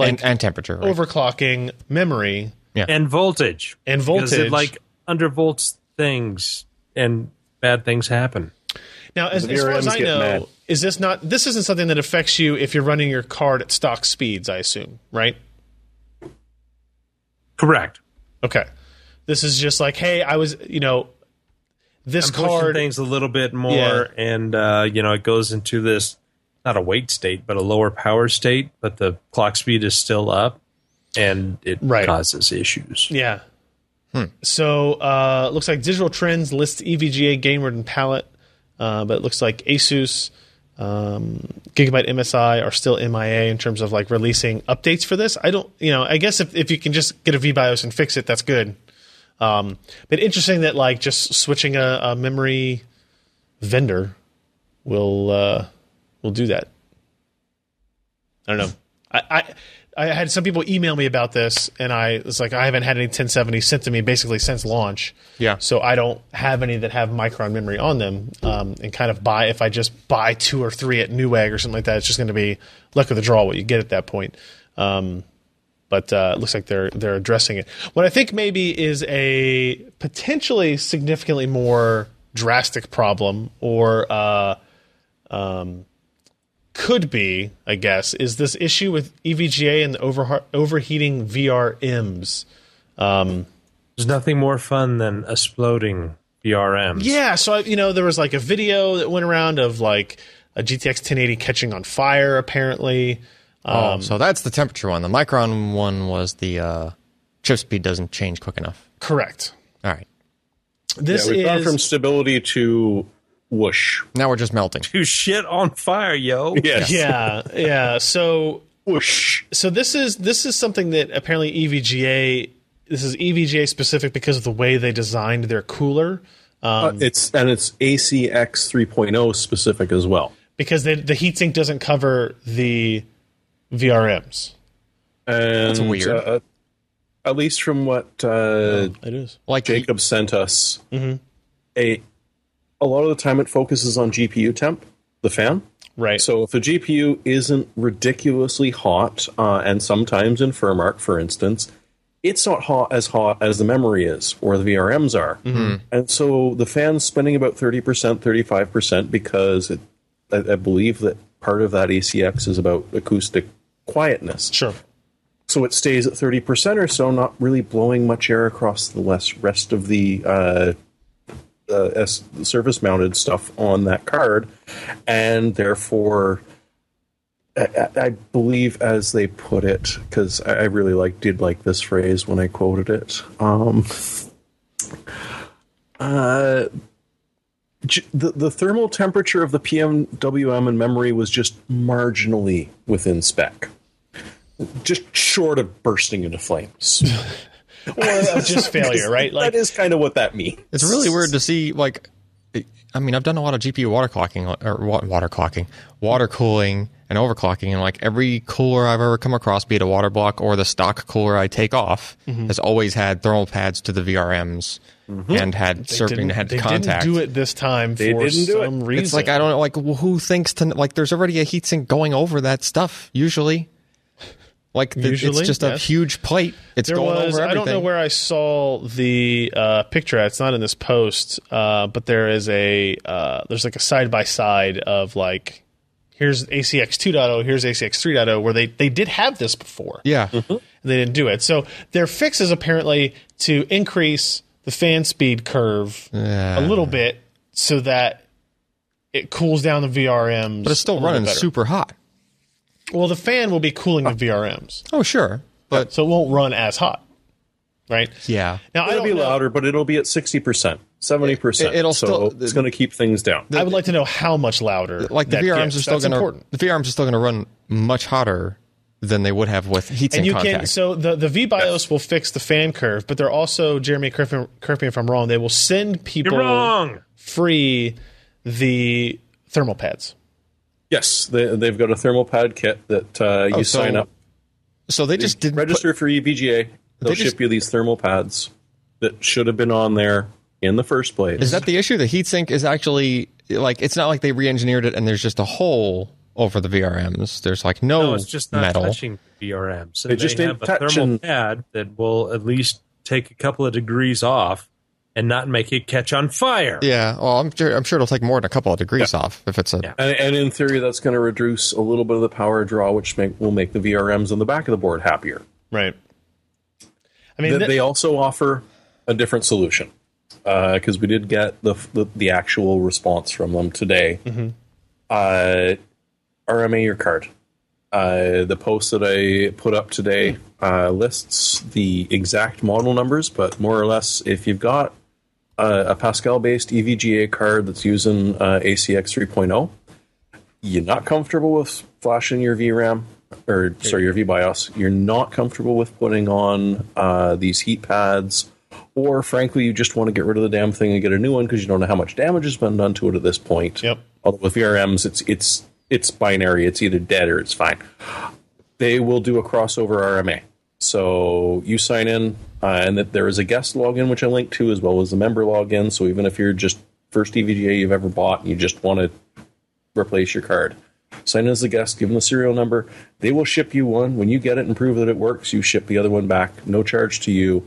like and, and temperature. Right? overclocking memory. and voltage And Because voltage. it like undervolts things and bad things happen Now, as, as far as I know, mad. is this not? This isn't something that affects you if you're running your card at stock speeds. I assume, right? Correct. Okay. This is just like, hey, I was, you know, this I'm card. things a little bit more, Yeah. and uh, you know it goes into this not a wait state, but a lower power state, but the clock speed is still up, and it Right. causes issues. Yeah. So uh, looks like Digital Trends lists EVGA Gainward and Palit, uh, but it looks like Asus, um, Gigabyte MSI are still MIA in terms of like releasing updates for this. I don't, you know, I guess if, if you can just get a VBIOS and fix it, that's good. Um, but interesting that like just switching a, a memory vendor will uh, will do that. I don't know. I, I I had some people email me about this, and I was like, I haven't had any 1070 sent to me basically since launch. Yeah. So I don't have any that have Micron memory on them, um, and kind of buy if I just buy two or three at Newegg or something like that, it's just going to be luck of the draw what you get at that point. Um, but uh, it looks like they're they're addressing it. What I think maybe is a potentially significantly more drastic problem, or uh, um, could be, I guess, is this issue with EVGA and the over- overheating VRMs. There's nothing more fun than exploding VRMs. Yeah, so I, you know there was like a video that went around of like a GTX 1080 catching on fire. Apparently, oh, so that's the temperature one. The Micron one was the uh, chip speed doesn't change quick enough. correct. All right. This yeah, we've gone is from stability to whoosh. Now we're just melting. [laughs] To shit on fire, yo. Yes. yeah, yeah. So Whoosh. so this is this is something that apparently EVGA. This is E EVGA specific because of the way they designed their cooler. Uh, it's and it's ACX 3.0 specific as well. because they, the heatsink doesn't cover the VRMs. And weird. Uh, at least from what uh, It is. Like Jacob sent us, a a lot of the time it focuses on GPU temp, the fan. Right. So if the GPU isn't ridiculously hot, uh, and sometimes in FurMark, for instance, it's not hot as hot as the memory is or the VRMs are, and so the fan's spinning about thirty percent, thirty five percent because it, I, I believe that part of that ACX is about acoustic quietness. sure. So it stays at 30% or so, not really blowing much air across the less rest of the uh, uh, S- surface mounted stuff on that card. And therefore, I, I- believe, as they put it, because I I really like did like this phrase when I quoted it. Um, uh, the, the thermal temperature of the PMWM in memory was just marginally within spec just short of bursting into flames. [laughs] Or uh, just failure, right? Like that is kind of what that means. It's really weird to see like I mean, I've done a lot of GPU water clocking or wa- water clocking, water cooling and overclocking and like every cooler I've ever come across, be it a water block or the stock cooler I take off, mm-hmm. has always had thermal pads to the VRMs mm-hmm. and had they serving didn't, had they contact. didn't do it this time They for didn't do it. some reason. It's like I don't know, like well, who thinks to like there's already a heatsink going over that stuff usually. Like the, Usually, it's just a huge plate. It's there going was. over everything. I don't know where I saw the uh, picture. at. It's not in this post, uh, but there is a uh, there's like a side by side of like here's ACX 2.0, here's ACX 3.0, where they they did have this before. Yeah, and they didn't do it. So their fix is apparently to increase the fan speed curve a little bit so that it cools down the VRMs. but it's still running super hot. Well, the fan will be cooling the oh. VRMs, Oh sure, but so it won't run as hot, right? yeah, Now It'll don't be know, louder, but it'll be at 60%, 70%. It- it'll so still- it's going to keep things down. I would like to know how much louder. like the that VRMs gets. are still going to important. the VRMs are still going to run much hotter than they would have with heatsink And you contact. can so the the VBIOS will fix the fan curve, but they're also Jeremy correct me, correct me if I'm wrong. They will send people wrong. free the thermal pads. Yes, they, they've got a thermal pad kit that uh, you Oh, so sign up, so they just didn't put- register for E EVGA. They'll They just- ship you these thermal pads that should have been on there in the first place. Is that the issue? The heatsink is actually like it's not like they re-engineered it and there's just a hole over the VRMs. There's like no, No, it's just not metal. touching VRMs. They just they ain't have a thermal touching- pad that will at least take a couple of degrees off and not make it catch on fire. Yeah, well, I'm sure I'm sure it'll take more than a couple of degrees off if it's a. Yeah. And, and in theory, that's going to reduce a little bit of the power draw, which make, will make the VRMs on the back of the board happier. Right. I mean, Th- th- they also offer a different solution because we did get the, the the actual response from them today. Uh, RMA your card. Uh, the post that I put up today uh, lists the exact model numbers, but more or less, if you've got a, a Pascal-based EVGA card that's using uh, ACX 3.0, you're not comfortable with flashing your VRAM or sorry your VBIOS. You're not comfortable with putting on uh, these heat pads, or frankly, you just want to get rid of the damn thing and get a new one because you don't know how much damage has been done to it at this point. Yep. Although with VRMs, it's it's it's binary. It's either dead or it's fine. They will do a crossover RMA. So you sign in, uh, and that there is a guest login which I link to as well as the member login. So even if you're just first EVGA you've ever bought and you just want to replace your card, sign in as a guest, give them the serial number. They will ship you one. When you get it and prove that it works, you ship the other one back, no charge to you.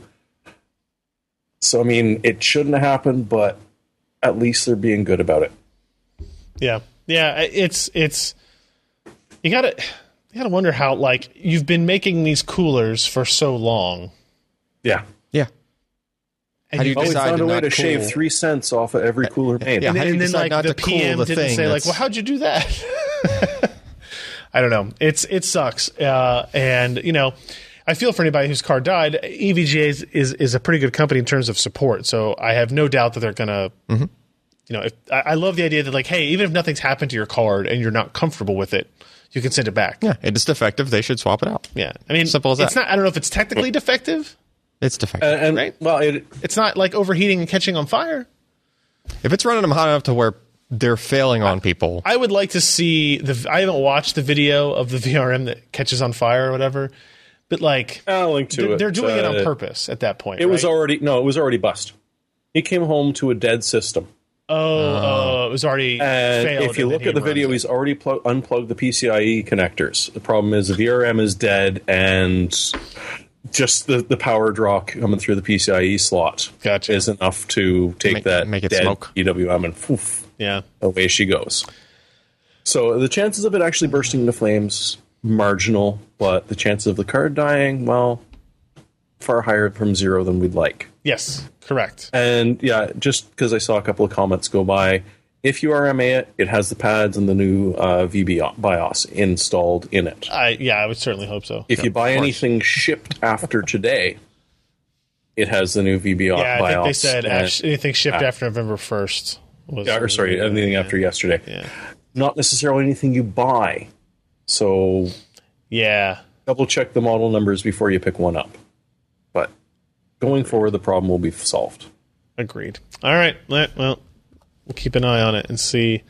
So I mean, it shouldn't have happened, but at least they're being good about it. Yeah, yeah. It's it's you gotta you gotta wonder how like you've been making these coolers for so long. Yeah. Yeah. And How do you we decide found a way not to shave three cents off of every cooler made. Yeah. and, how do then- you and then like the to cool PM the didn't thing say like, well, how'd you do that? [laughs] I don't know. It's it sucks, uh, and you know, I feel for anybody whose car died. EVGA is, is is a pretty good company in terms of support, so I have no doubt that they're gonna. Mm-hmm. You know, if, I, I love the idea that like, hey, even if nothing's happened to your card and you're not comfortable with it, you can send it back. Yeah, it is defective. They should swap it out. Yeah, I mean, Simple as It's that. not. I don't know if it's technically defective. It's defective. and, and Right. well, it, It's not like overheating and catching on fire. if it's running them hot enough to where they're failing on people, I would like to see the. I haven't watched the video of the VRM that catches on fire or whatever, but like I'll link to they're, it. they're doing it on Uh, purpose at that point. It was already no, it was already bust. He came home to a dead system, oh, oh, it was already and failed. if you and look at the video, runs he's already plug- unplugged the PCIe connectors. The problem is the VRM is dead, and just the, the power draw coming through the PCIe slot Gotcha. is enough to take Make- that make it dead smoke. EWM and poof, yeah, away she goes. So the chances of it actually bursting into flames marginal, but the chances of the card dying, well, far higher from zero than we'd like. yes, correct. And yeah, just because I saw a couple of comments go by, if you RMA it, it has the pads and the new uh, VB BIOS installed in it. I yeah, I would certainly hope so. If you buy anything shipped after today, it has the new VB [laughs] yeah, I BIOS. think they said and- act- anything shipped after November first. Was, yeah, or sorry, anything yeah, after yesterday. Yeah, Not necessarily anything you buy. So yeah. double check the model numbers before you pick one up. But going forward, the problem will be solved. Agreed. All right. Well, we'll keep an eye on it and see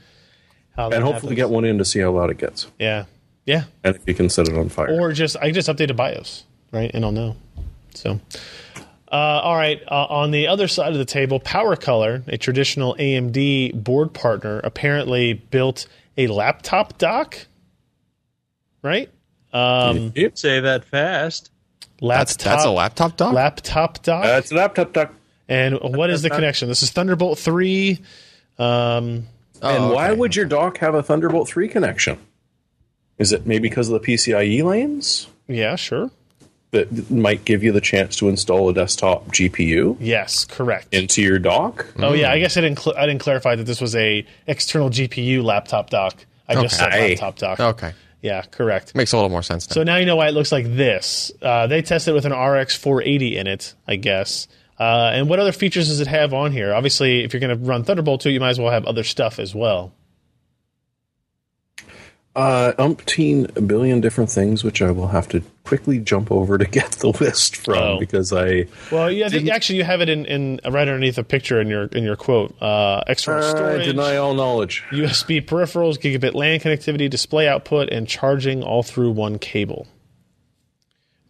how. that And hopefully happens. get one in to see how loud it gets. Yeah. Yeah. And if you can set it on fire. or just I just update a BIOS, right, and I'll know. So, uh, all right. Uh, on the other side of the table, PowerColor, a traditional AMD board partner, apparently built a laptop dock. Right, um, Say that fast. laptop. that's that's a laptop dock. laptop dock. Uh, it's a laptop dock. and what is the [laughs] connection? This is Thunderbolt three. Um, Oh, and why okay. would your dock have a Thunderbolt 3 connection? Is it maybe because of the PCIe lanes yeah, sure. that might give you the chance to install a desktop GPU Yes, correct. into your dock? Oh yeah, I guess I didn't. Cl- I didn't clarify that this was a external GPU laptop dock. I just said laptop dock. Okay, Yeah, correct. makes a little more sense. Now. So now you know why it looks like this. Uh, they tested with an RX 480 in it, I guess. Uh, and what other features does it have on here? Obviously, if you're going to run Thunderbolt 2, you might as well have other stuff as well. Uh, umpteen billion different things, which I will have to quickly jump over to get the list from Oh. because I Well, yeah, actually, you have it in, in right underneath a picture in your in your quote. Uh, external uh, storage, deny all knowledge. USB peripherals, gigabit LAN connectivity, display output, and charging all through one cable.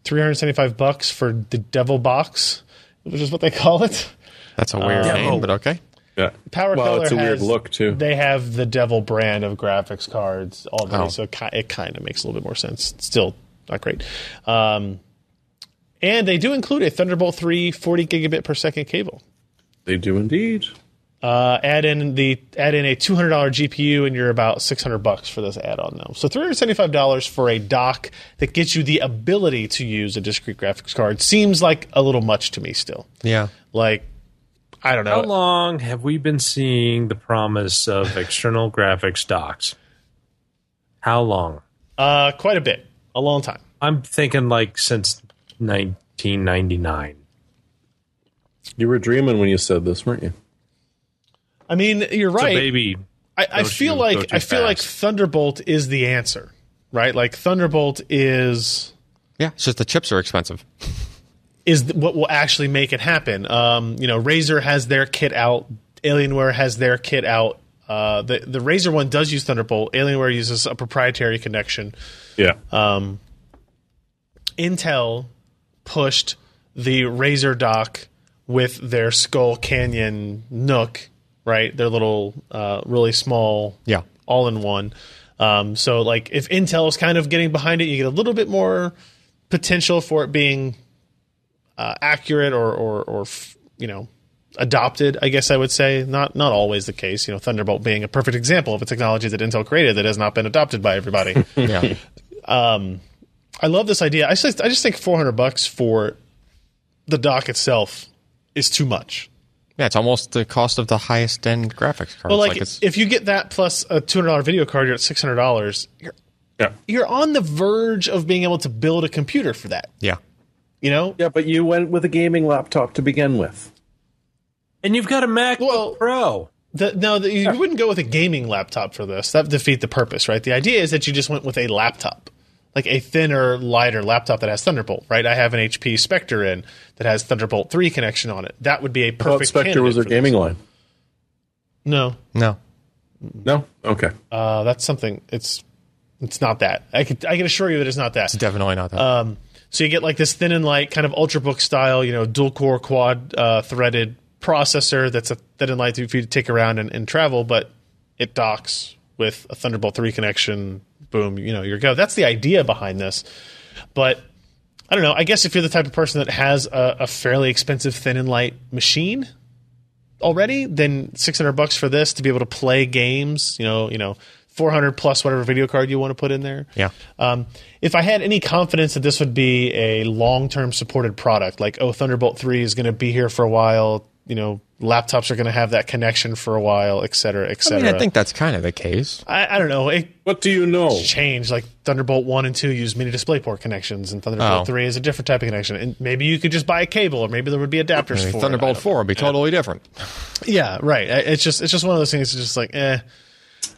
375 bucks for the Devil Box, which is what they call it. That's a weird Yeah, name, oh. but okay. Yeah. Power well, Color it's a weird look too. They have the Devil brand of graphics cards already, Oh. so ki- it kind of makes a little bit more sense. Still not great. Um, and they do include a Thunderbolt 3 40 gigabit per second cable. They do indeed. Uh, add in the add in a two hundred dollar GPU, and you're about six hundred bucks for this add-on now. So three hundred seventy-five dollars for a dock that gets you the ability to use a discrete graphics card seems like a little much to me. Still, Yeah. like I don't know. How long have we been seeing the promise of external graphics docks? How long? Uh, quite a bit, a long time. I'm thinking like since 1999. You were dreaming when you said this, weren't you? I mean, you're So right. baby, I, I feel you like I feel like. Thunderbolt is the answer, right? Like Thunderbolt is Yeah. It's just the chips are expensive. is what will actually make it happen. Um, you know, Razer has their kit out. Alienware has their kit out. Uh, the the Razer one does use Thunderbolt. Alienware uses a proprietary connection. Yeah. Intel pushed the Razer dock with their Skull Canyon NUC, right? Their little, uh, really small, Yeah. all in one. Um, so, like, if Intel is kind of getting behind it, you get a little bit more potential for it being uh, accurate or, or, or, f- you know, adopted. I guess I would say not not always the case. You know, Thunderbolt being a perfect example of a technology that Intel created that has not been adopted by everybody. [laughs] Yeah. I love this idea. I just I just think 400 bucks for the dock itself is too much. Yeah. It's almost the cost of the highest end graphics card. Well, like, it's, if you get that plus a $200 video card, you're at $600. You're Yeah. you're on the verge of being able to build a computer for that. yeah. You know? Yeah, but you went with a gaming laptop to begin with. and you've got a Mac Well- Pro. The, no, the, you wouldn't go with a gaming laptop for this. That would defeat the purpose, right? The idea is that you just went with a laptop, like a thinner, lighter laptop that has Thunderbolt, right? I have an HP Spectre in that has Thunderbolt 3 connection on it. That would be a thought perfect Spectre was their candidate gaming this. line. No, No. No? Okay. uh, that's something. It's it's not that. I could I can assure you that it's not that. It's Definitely not that. Um, so you get like this thin and light kind of ultrabook style, you know, dual core quad uh, threaded processor that's a thin and light for you to take around and, and travel, but it docks with a Thunderbolt 3 connection. Boom, you know, you're go. That's the idea behind this. But I don't know. I guess if you're the type of person that has a, a fairly expensive thin and light machine already, then 600 bucks for this to be able to play games, you know, you know, 400 plus whatever video card you want to put in there. Yeah. Um, if I had any confidence that this would be a long term supported product, like, oh, Thunderbolt 3 is going to be here for a while, you know, laptops are going to have that connection for a while, et cetera, et I cetera. mean, I think that's kind of the case. I, I don't know. It What do you know? Change Like Thunderbolt 1 and 2 use mini DisplayPort connections, and Thunderbolt Oh. 3 is a different type of connection. And maybe you could just buy a cable, or maybe there would be adapters I mean, for it. Thunderbolt don't Four would be totally different. yeah, right. It's just it's just one of those things. It's just like, eh,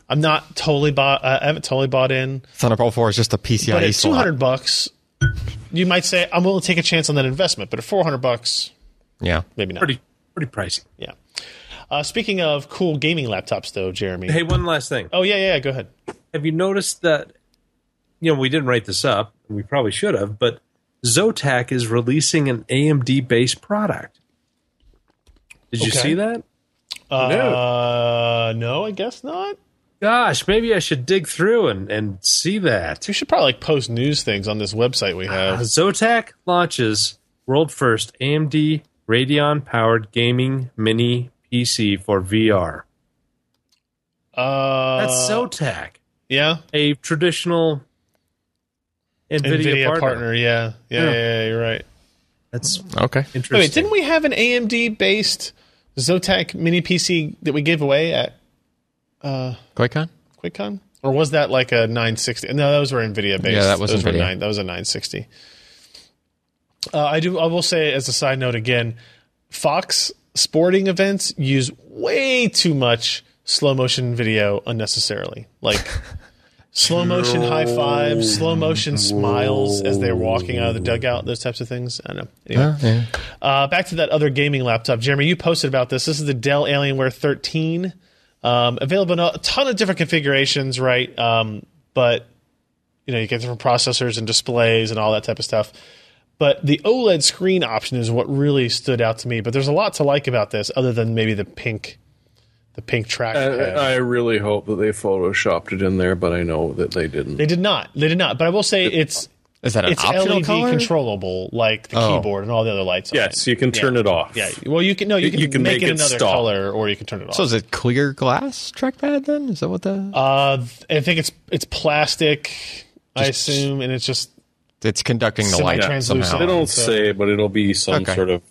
I'm not totally bought. Uh, I haven't totally bought in. Thunderbolt Four is just a PCIe But at slot. 200 bucks, you might say I'm willing to take a chance on that investment. But at 400 bucks, Yeah. maybe not. Pretty pretty pricey. Yeah. Uh, speaking of cool gaming laptops, though, Jeremy. Hey, one last thing. Oh yeah, yeah. Go ahead. Have you noticed that? You know, we didn't write this up. and We probably should have, but Zotac is releasing an AMD based product. Did you Okay. see that? Uh, no, I guess not. Gosh, maybe I should dig through and, and see that. We should probably like post news things on this website we Uh, have. Zotac launches world first AMD Radeon powered gaming mini PC for VR. Uh, That's Zotac, yeah. a traditional NVIDIA, Nvidia partner. partner. Yeah. Yeah, Yeah. yeah, yeah, You're right. That's Okay. interesting. Wait, didn't we have an AMD based Zotac mini PC that we gave away at uh, QuakeCon? QuakeCon? Or was that like a 960? No, those were NVIDIA based. Yeah, that was those Were NVIDIA. nine, that was a 960. Uh, I do. I will say as a side note again, Fox sporting events use way too much slow motion video unnecessarily. Like [laughs] slow motion high fives, slow motion smiles as they're walking out of the dugout. Those types of things. I don't know. Anyway. Yeah, yeah. Uh, back to that other gaming laptop, Jeremy. You posted about this. This is the Dell Alienware 13, um, available in a ton of different configurations, right? Um, but you know, you get different processors and displays and all that type of stuff. But the OLED screen option is what really stood out to me. But there's a lot to like about this, other than maybe the pink, the pink trackpad. I, I really hope that they photoshopped it in there, but I know that they didn't. they did not. They did not. But I will say it's Is that an it's optional LED color? controllable, like the Oh. keyboard and all the other lights. on Yes, it. you can turn Yeah. it off. Yeah. Well, you can no, you You- can, you can make, make it it another stop. color, or you can turn it off. So is it clear glass trackpad then? Is that what the? uh, I think it's it's plastic. I assume, and it's just it's conducting the light semi-translucent. somehow. They don't say, but it'll be some Okay. sort of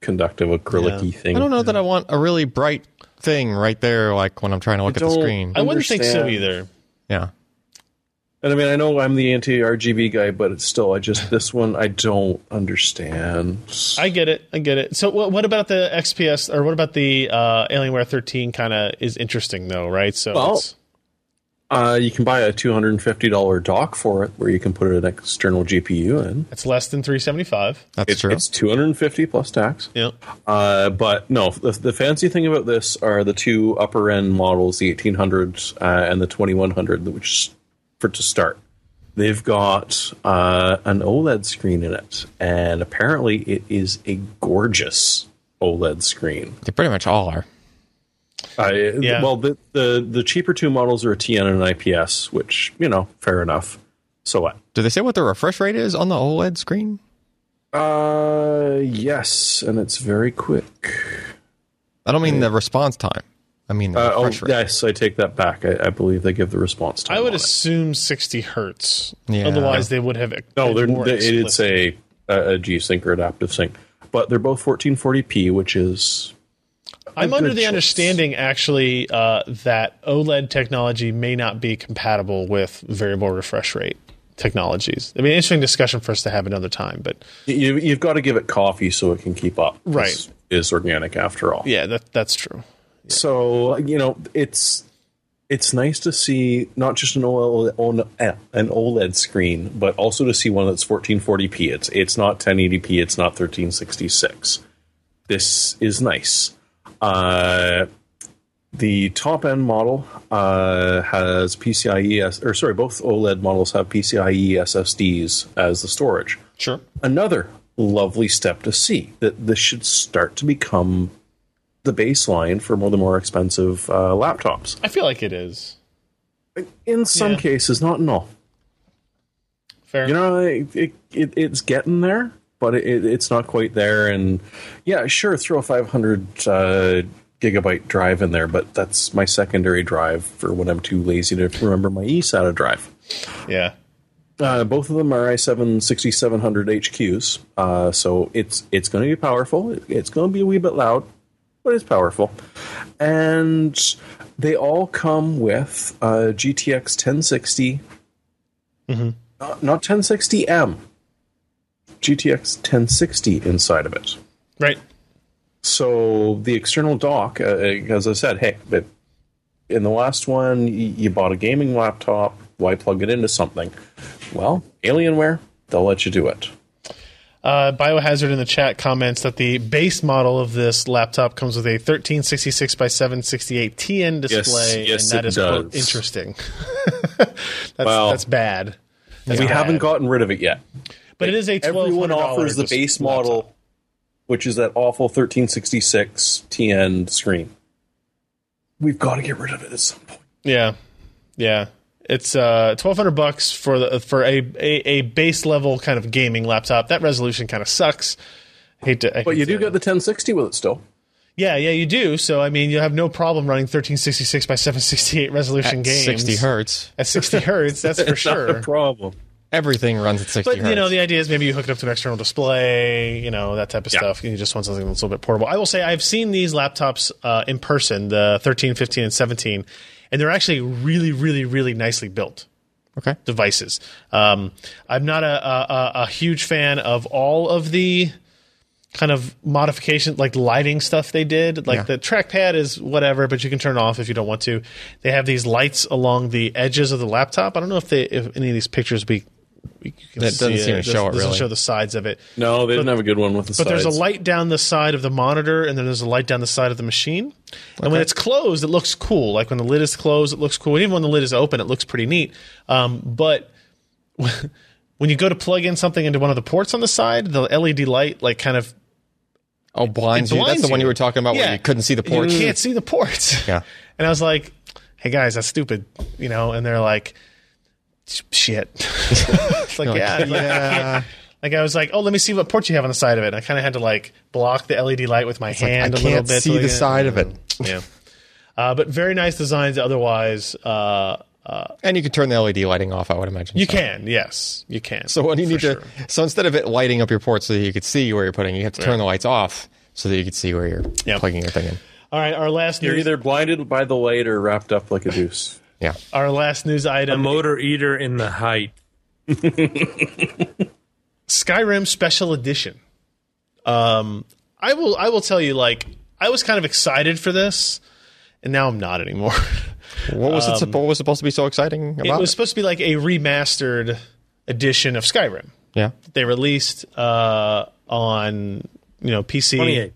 conductive acrylic thing. I don't know that I want a really bright thing right there, like when I'm trying to look at the don't- screen. I wouldn't think so either. yeah. And I mean, I know I'm the anti-RGB guy, but it's still, I just this one I don't understand. I get it. I get it. So, what, what about the XPS, or what about the uh, Alienware 13? Kind of is interesting, though, right? So, Well, it's, Uh, you can buy a two hundred and fifty dollar dock for it, where you can put an external GPU in. it's less than 375. That's It- true. It's two hundred and fifty plus tax. Yeah. Uh, but no, the, the fancy thing about this are the two upper end models, the 1800 uh, and the 2100, which for to start. They've got uh, an OLED screen in it, and apparently it is a gorgeous OLED screen. They pretty much all are. Uh, Yeah. Well, the, the the cheaper two models are a TN and an IPS, which you know, fair enough. So what? Do they say what the refresh rate is on the OLED screen? Uh, yes, and it's very quick. I don't mean the response time. I mean the Uh, oh, rate. yes, I take that back. I, I believe they give the response time. I would on it. assume 60 hertz. Yeah. Otherwise, they would have. No, they're, they, it did say a, a G Sync or adaptive sync, but they're both 1440p, which is I'm under the choice. understanding, actually, uh, that OLED technology may not be compatible with variable refresh rate technologies. I mean, interesting discussion for us to have another time, but you, you've got to give it coffee so it can keep up. Right. Is organic after all. yeah, that that's true. So you know, it's it's nice to see not just an OLED, eh, an OLED screen, but also to see one that's 1440p. It's it's not 1080p. It's not 1366. This is nice. Uh, the top end model uh, has PCIe, or sorry, both OLED models have PCIe SSDs as the storage. Sure. Another lovely step to see that this should start to become the baseline for more the more expensive uh, laptops. I feel like it is. In some Yeah. cases, not in all. Fair. You know, it, it, it, it's getting there, but it, it's not quite there. And yeah, sure, throw a 500 uh, gigabyte drive in there, but that's my secondary drive for when I'm too lazy to remember my eSATA drive. yeah. Uh, both of them are i7 6700 HQs, uh, so it's it's going to be powerful. It's going to be a wee bit loud, but it's powerful. And they all come with uh, GTX 1060, not, not 1060M, GTX 1060 inside of it. Right. So the external dock, uh, as I said, hey, but in the last one, y- you bought a gaming laptop. Why plug it into something? Well, Alienware, they'll let you do it. Uh, Biohazard in the chat comments that the base model of this laptop comes with a 1366 by 768 TN display, yes, and that it is quote, interesting. [laughs] that's, Well, that's bad. That's we bad. haven't gotten rid of it yet. But it is a Everyone $1,200 offers the dis- base laptop. model, which is that awful 1366 TN screen. We've got to get rid of it at some point. Yeah, yeah. It's uh, twelve hundred bucks for the for a, a a base level kind of gaming laptop. That resolution kind of sucks. Hate to, I But hate you do to- get the 1060 with it still. yeah, yeah, you do. So I mean, you have no problem running thirteen sixty six by seven sixty eight resolution At games 60 hertz. at sixty hertz. That's [laughs] for Not a sure. problem. Everything runs at 60 But hertz. you know, the idea is maybe you hook it up to an external display, you know, that type of Yeah. stuff. You just want something that's a little bit portable. I will say I've seen these laptops uh, in person, the 13, 15, and 17, and they're actually really, really, really nicely built okay. devices. Um, I'm not a, a, a- huge fan of all of the kind of modification, like lighting stuff they did. Like Yeah. the trackpad is whatever, but you can turn it off if you don't want to. They have these lights along the edges of the laptop. I don't know if they, if any of these pictures be. You can That doesn't see seem to show it, doesn't really. show the sides of it. No, they didn't have a good one with the sides. But there's a light down the side of the monitor, and then there's a light down the side of the machine. And when it's closed, it looks cool. Like when the lid is closed, it looks cool. And even when the lid is open, it looks pretty neat. Um, but [laughs] when you go to plug in something into one of the ports on the side, the LED light like kind of Oh, blinds it you. That's blinds the one you. you were talking about Yeah. where you couldn't see the ports. You can't see the ports. Yeah. [laughs] And I was like, "Hey guys, that's stupid," you know. And they're like, shit. [laughs] it's like, like, yeah, it's like, I yeah. like I was like, oh, let me see what port you have on the side of it. And I kind of had to like block the LED light with my like, hand I a little can't bit. see the side of it. Yeah. Uh, but very nice designs otherwise. Uh, And you can turn the LED lighting off, I would imagine. you so. can, yes, you can. So when you need sure. to, so instead of it lighting up your port so that you could see where you're putting, you have to turn the lights off so that you can see where you're Yep. plugging your thing in. All right, our last You're news, either blinded by the light or wrapped up like a deuce. Yeah. our last news A item: motor eater in the height. [laughs] Skyrim Special Edition. Um, I will, I will tell you, like, I was kind of excited for this, and now I'm not anymore. [laughs] What was it? suppo- What was supposed to be so exciting Um, it was it? supposed to be like a remastered edition of Skyrim. Yeah. They released uh, on you know PC. 28.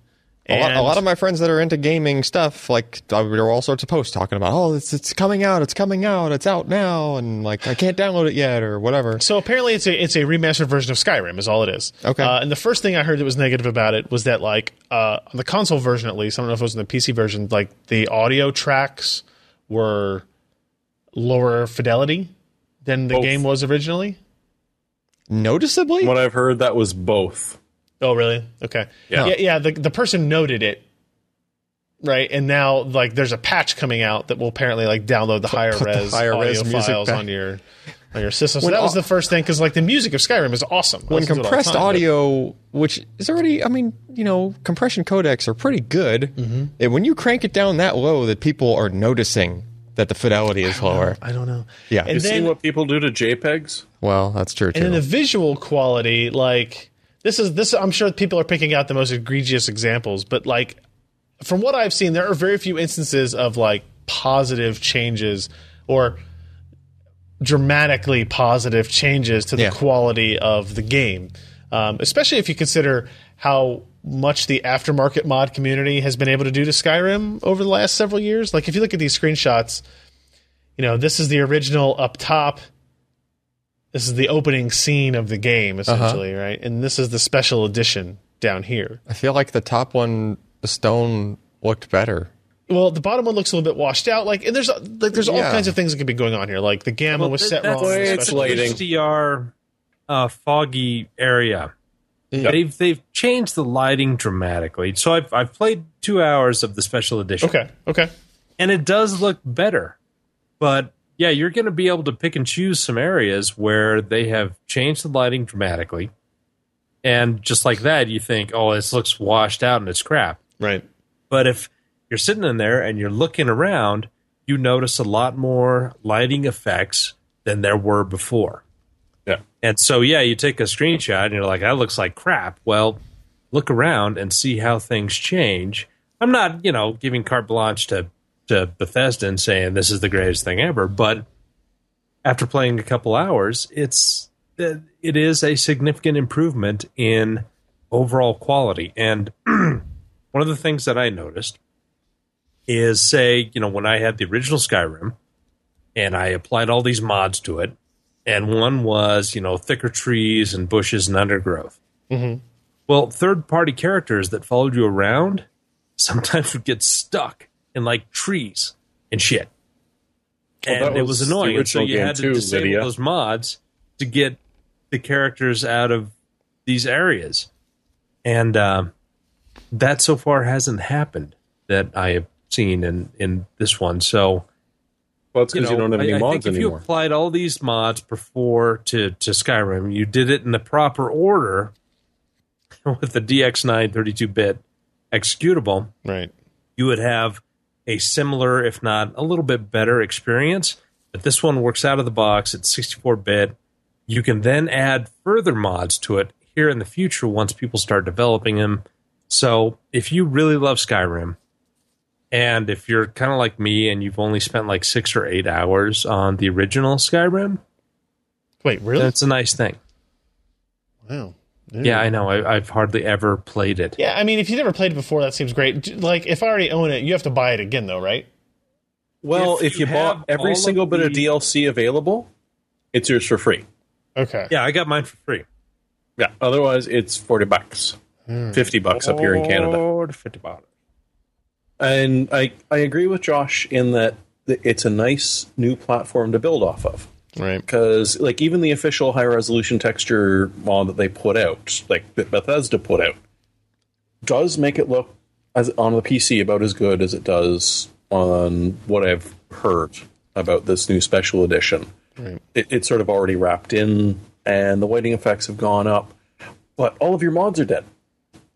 A lot, a lot of my friends that are into gaming stuff, like uh, there were all sorts of posts talking about, oh, it's it's coming out, it's coming out, it's out now, and like I can't download it yet or whatever. So apparently, it's a it's a remastered version of Skyrim, is all it is. Okay. Uh, and the first thing I heard that was negative about it was that like uh, on the console version, at least, I don't know if it was in the PC version, like the audio tracks were lower fidelity than the Both. game was originally. Noticeably, What I've heard, that was both. Oh, really? Okay. Yeah. yeah. Yeah. The the person noted it. Right, and now like there's a patch coming out that will apparently like download the higher put the res higher audio res music files back. on your on your system. So When that was au- the first thing because like the music of Skyrim is awesome. I when listen to it all the compressed time, but- audio, which is already, I mean, you know, compression codecs are pretty good. Mm-hmm. And when you crank it down that low, that people are noticing that the fidelity is lower. I don't know. Yeah. and You then see what people do to JPEGs? Well, that's true too. and then the visual quality, like this is this. I'm sure people are picking out the most egregious examples, but like from what I've seen, there are very few instances of like positive changes or dramatically positive changes to the Yeah. quality of the game, um, especially if you consider how much the aftermarket mod community has been able to do to Skyrim over the last several years. Like if you look at these screenshots, you know this is the original up top. This is the opening scene of the game, essentially, right? And this is the special edition down here. I feel like the top one, the stone, looked better. Well, the bottom one looks a little bit washed out. Like, and there's like there's all Yeah. kinds of things that could be going on here. Like the gamma was set that's, wrong. Well, the it's lighting. HDR uh, foggy area. Yeah. They've they've changed the lighting dramatically. So I've I've played two hours of the special edition. Okay, okay. and it does look better. But yeah, you're going to be able to pick and choose some areas where they have changed the lighting dramatically, and just like that, you think, "Oh, this looks washed out and it's crap." Right. But if you're sitting in there and you're looking around, you notice a lot more lighting effects than there were before. Yeah. And so, yeah, you take a screenshot and you're like, that looks like crap. Well, look around and see how things change. I'm not, you know, giving carte blanche to, to Bethesda and saying this is the greatest thing ever, but after playing a couple hours, it's it is a significant improvement in overall quality. And [clears throat] one of the things that I noticed is, say, you know, when I had the original Skyrim and I applied all these mods to it, and one was, you know, thicker trees and bushes and undergrowth. Mhm. Well, third party characters that followed you around sometimes [laughs] would get stuck in like trees and shit. Well, that and it was was annoying. And so you game had to too, disable Lydia. those mods to get the characters out of these areas. And um, that so far hasn't happened that I have seen in, in this one. So Well, it's because you, don't have any I, I mods think if anymore. you applied all these mods before to, to Skyrim, you did it in the proper order [laughs] with the DX9 32-bit executable, Right. you would have a similar, if not a little bit better experience. But this one works out of the box. It's 64-bit. You can then add further mods to it here in the future once people start developing them. So if you really love Skyrim, and if you're kind of like me and you've only spent like six or eight hours on the original Skyrim, Wait, really? that's a nice thing. wow. Yeah, I know. I, I've hardly ever played it. Yeah, I mean, if you've never played it before, that seems great. Like, if I already own it, you have to buy it again, though, right? well, if if, you you, bought every single of bit of DLC available, it's yours for free. Okay. Yeah, I got mine for free. Yeah. Otherwise, it's forty bucks, hmm. fifty bucks up here in Canada. Or 50 bucks. And I I agree with Josh in that it's a nice new platform to build off of. Right. because like even the official high resolution texture mod that they put out, like that Bethesda put out, does make it look as on the PC about as good as it does on what I've heard about this new special edition. Right. It, it's sort of already wrapped in, and the lighting effects have gone up, but all of your mods are dead.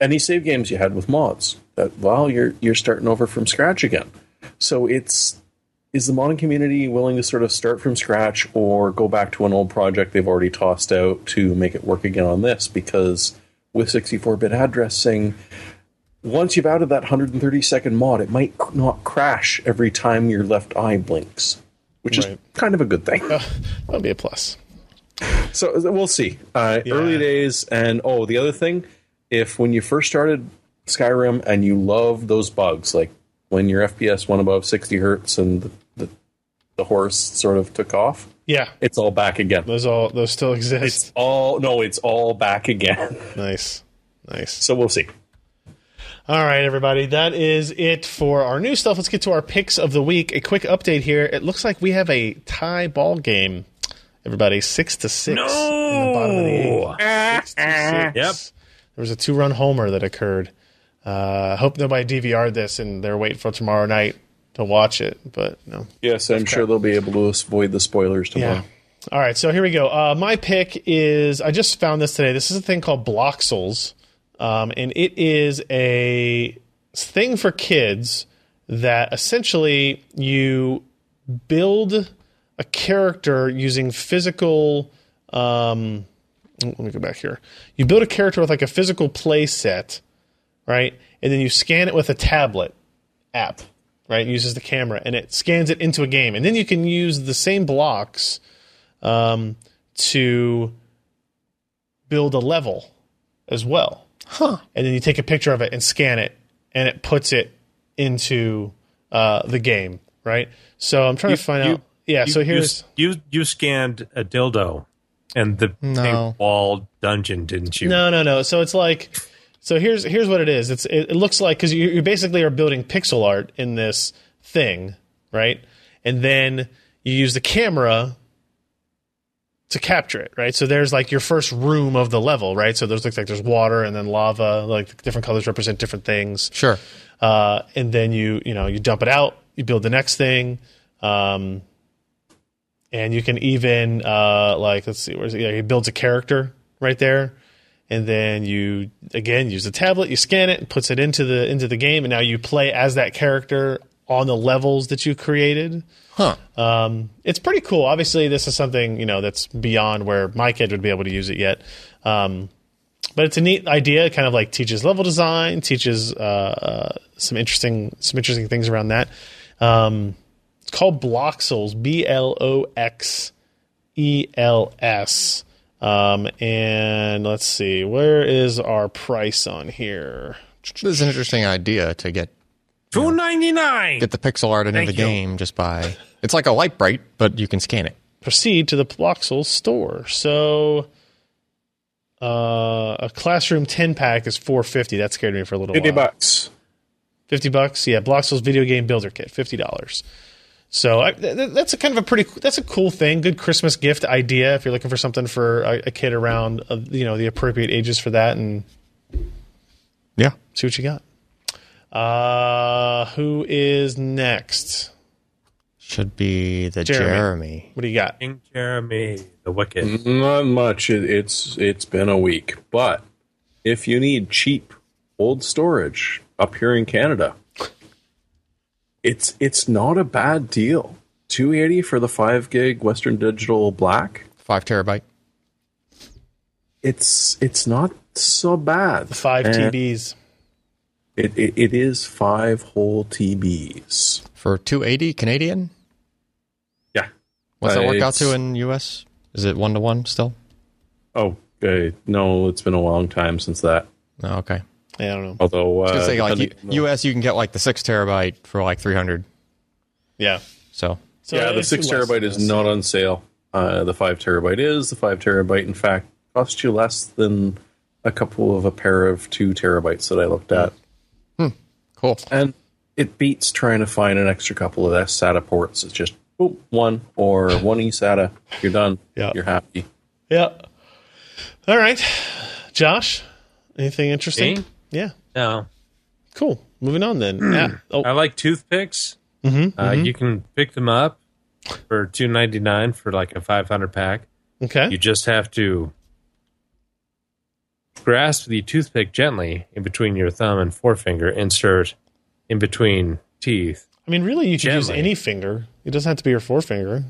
Any save games you had with mods, that well, you're you're starting over from scratch again. So it's is the modding community willing to sort of start from scratch or go back to an old project they've already tossed out to make it work again on this? Because with 64-bit addressing, once you've added that 130 second mod, it might not crash every time your left eye blinks, which is kind of a good thing. [laughs] That'll be a plus. So we'll see. Uh, Yeah. Early days, and oh, the other thing, if when you first started Skyrim and you love those bugs, like when your FPS went above 60 hertz and the, the, the horse sort of took off, Yeah. it's all back again. Those all those still exist. It's all no, it's all back again. [laughs] nice. Nice. So we'll see. All right, everybody. That is it for our new stuff. Let's get to our picks of the week. A quick update here. It looks like we have a tie ball game. Everybody, six to six in the bottom of the eighth. Six to six. Yep. There was a two-run homer that occurred. Uh, hope nobody DVR'd this and they're waiting for tomorrow night to watch it. But no, Yes, I'm sure they'll be able to avoid the spoilers tomorrow. yeah. All right, so here we go. Uh, my pick is I just found this today. This is a thing called Bloxels, um, and it is a thing for kids that essentially you build a character using physical. Um, let me go back here. You build a character with like a physical play set, right? And then you scan it with a tablet app, right? It uses the camera and it scans it into a game. And then you can use the same blocks um, to build a level as well. Huh. And then you take a picture of it and scan it, and it puts it into uh, the game, right? So I'm trying to find you- out. Yeah, You- so here's you you scanned a dildo and the No. wall dungeon, didn't you? No, no, no. So it's like, so here's here's what it is. It's it, it looks like because you, you basically are building pixel art in this thing, right? And then you use the camera to capture it, right? So there's like your first room of the level, right? So there's looks like there's water and then lava, like different colors represent different things. Sure. Uh, and then you you know you dump it out, you build the next thing. Um, and you can even uh, like let's see, where's it? Yeah, he builds a character right there, and then you again use the tablet, you scan it, and puts it into the into the game, and now you play as that character on the levels that you created. Huh. Um, it's pretty cool. Obviously, this is something you know that's beyond where my kid would be able to use it yet. Um, but it's a neat idea. It kind of like teaches level design, teaches uh, uh, some interesting some interesting things around that. Um, it's called Bloxels, B L O X E L S. Um, and let's see, where is our price on here? This is an interesting idea to get Two ninety nine. get the pixel art into Thank the you. game just by. It's like a Lite-Brite, but you can scan it. proceed to the Bloxel store. So uh, a classroom 10 pack is 450. That scared me for a little 50 while. bucks. 50 bucks. Yeah, Bloxel's video game builder kit, $50. So I, th- th- that's a kind of a pretty that's a cool thing. Good Christmas gift idea if you're looking for something for a, a kid around uh, you know the appropriate ages for that and Yeah. see what you got. Uh, who is next? Should be the Jeremy. Jeremy. What do you got? King Jeremy, the Wicked. Not much. It, it's it's been a week, but if you need cheap old storage up here in Canada, it's it's not a bad deal. Two eighty for the five gig Western Digital Black. Five terabyte. It's it's not so bad. Five And TBs. It, it it is five whole TBs. For 280 Canadian? Yeah. What's that Uh, work out to in US? Is it one to one still? Oh, uh, no, it's been a long time since that. No, okay. Yeah, I don't know. Although, uh, I was say like depending- U- US, you can get like the six terabyte for like 300. Yeah. So So yeah, the six terabyte is not on sale. Uh, the five terabyte is. The five terabyte, in fact, costs you less than a couple of a pair of two terabytes that I looked at, Hmm. cool. and it beats trying to find an extra couple of SATA ports. It's just boom, one or one eSATA. You're done. Yeah. You're happy. Yeah. All right, Josh. Anything interesting? Me? Yeah. No. Cool. Moving on then. Hmm. yeah. Oh, I like toothpicks. Mm-hmm, uh, mm-hmm. You can pick them up for two ninety nine for like a five hundred pack. okay. You just have to grasp the toothpick gently in between your thumb and forefinger, insert in between teeth. I mean, really, you could use any finger. It doesn't have to be your forefinger.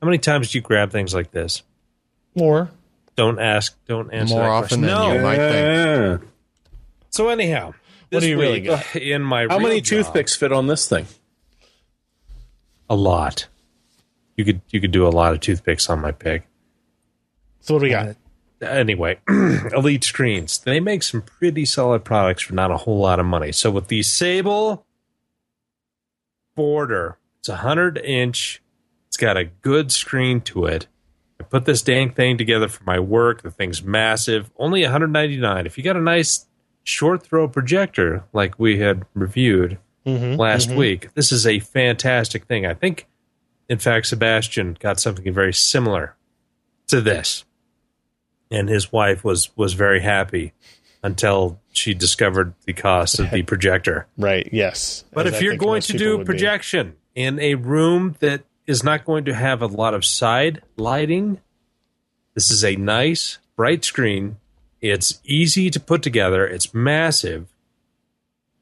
How many times do you grab things like this? More. Don't ask. Don't answer More that often question. than no. you might think. Yeah. So anyhow, What do you really got? Uh, in my How real many job- toothpicks fit on this thing? A lot. You could you could do a lot of toothpicks on my pick. so, what do we got? Uh, anyway, [clears throat] Elite Screens. They make some pretty solid products for not a whole lot of money. So with the Sable border, it's a hundred inch. It's got a good screen to it. I put this dang thing together for my work. The thing's massive. Only 199. If you got a nice short throw projector like we had reviewed mm-hmm, last mm-hmm. week, this is a fantastic thing. I think, in fact, Sebastian got something very similar to this and his wife was was very happy until she discovered the cost of the projector. Right. Yes. But As if I you're going to do would be. projection in a room that is not going to have a lot of side lighting, this is a nice bright screen. It's easy to put together. It's massive,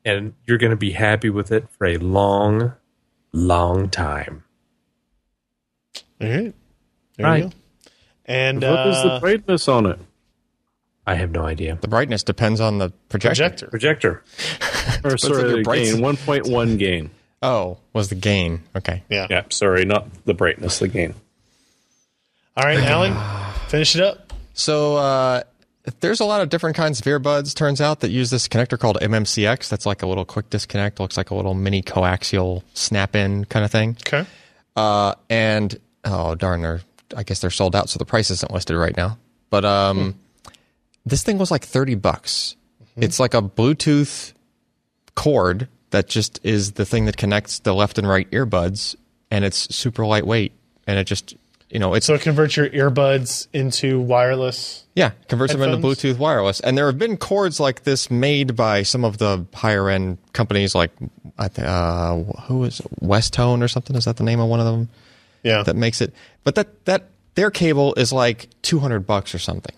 and you're going to be happy with it for a long, long time. All right. There Right. You go. And What is the uh, brightness on it? I have no idea. The brightness depends on the projector. projector. Projector. [laughs] Or on sorry, your the gain. 1.1 gain. Oh, was the gain. Okay. Yeah. Yeah, sorry, not the brightness, the gain. All right, Allyn. Finish it up. So uh, there's a lot of different kinds of earbuds. Turns out that use this connector called MMCX. That's like a little quick disconnect. Looks like a little mini coaxial snap-in kind of thing. Okay. Uh, and oh darn, they're I guess they're sold out, so the price isn't listed right now. But um, this thing was like thirty bucks. It's like a Bluetooth cord that just is the thing that connects the left and right earbuds, and it's super lightweight, and it just you know it's So it converts your earbuds into wireless. Yeah, converts them into Bluetooth wireless. And there have been cords like this made by some of the higher end companies, like I th- uh, who is it? Westone or something? Is that the name of one of them Yeah. that makes it? But that that their cable is like two hundred bucks or something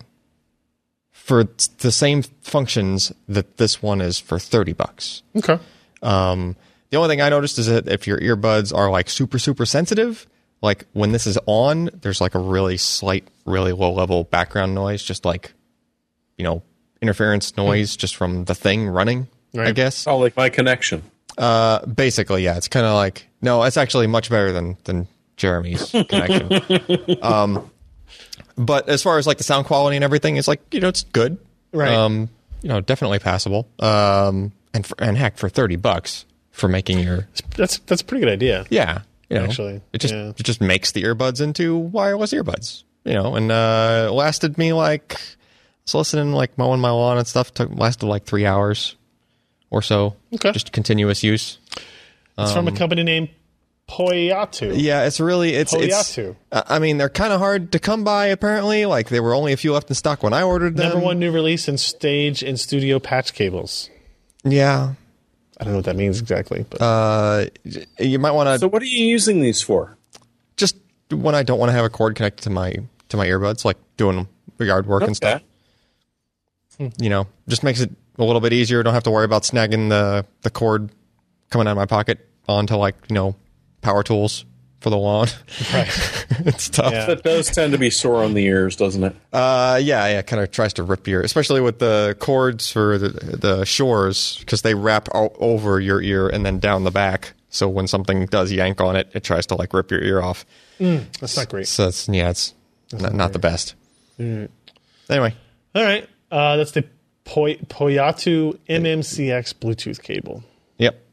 for the same functions that this one is for thirty bucks. okay. Um, the only thing I noticed is that if your earbuds are like super, super sensitive, like when this is on, there's like a really slight, really low level background noise, just like, you know, interference noise just from the thing running, Right. I guess. Oh, like my connection. Uh, basically, yeah, it's kind of like, no, it's actually much better than, than Jeremy's [laughs] connection. um, but as far as like the sound quality and everything, it's like, you know, it's good. Right. Um, you know, definitely passable. Um, and for, and heck, for 30 bucks for making your, That's that's a pretty good idea. yeah, you know, Actually, it just yeah. it just makes the earbuds into wireless earbuds, you know, and uh, it lasted me like I was listening like mowing my lawn and stuff. Took lasted like three hours or so, Okay. just continuous use. It's from a company named Poyatu. Yeah, it's really it's it's. Poyatu. I I mean, they're kind of hard to come by. Apparently, like there were only a few left in stock when I ordered them. Number one new release in stage and studio patch cables. Yeah, I don't know what that means exactly, but uh, you might want to So, what are you using these for? just when I don't want to have a cord connected to my to my earbuds, like doing yard work and stuff. you know, just makes it a little bit easier. Don't have to worry about snagging the the cord coming out of my pocket onto like you know power tools for the lawn. right. [laughs] it's tough. Yeah. That does tend to be sore on the ears, doesn't it? Uh, yeah, yeah. Kind of tries to rip your, ear, especially with the cords for the the Shures, because they wrap all over your ear and then down the back. So when something does yank on it, it tries to like rip your ear off. That's not great. So it's yeah, it's not, not the best. Anyway, All right. Uh, that's the Poy- Poyatu MMCX Bluetooth cable. yep.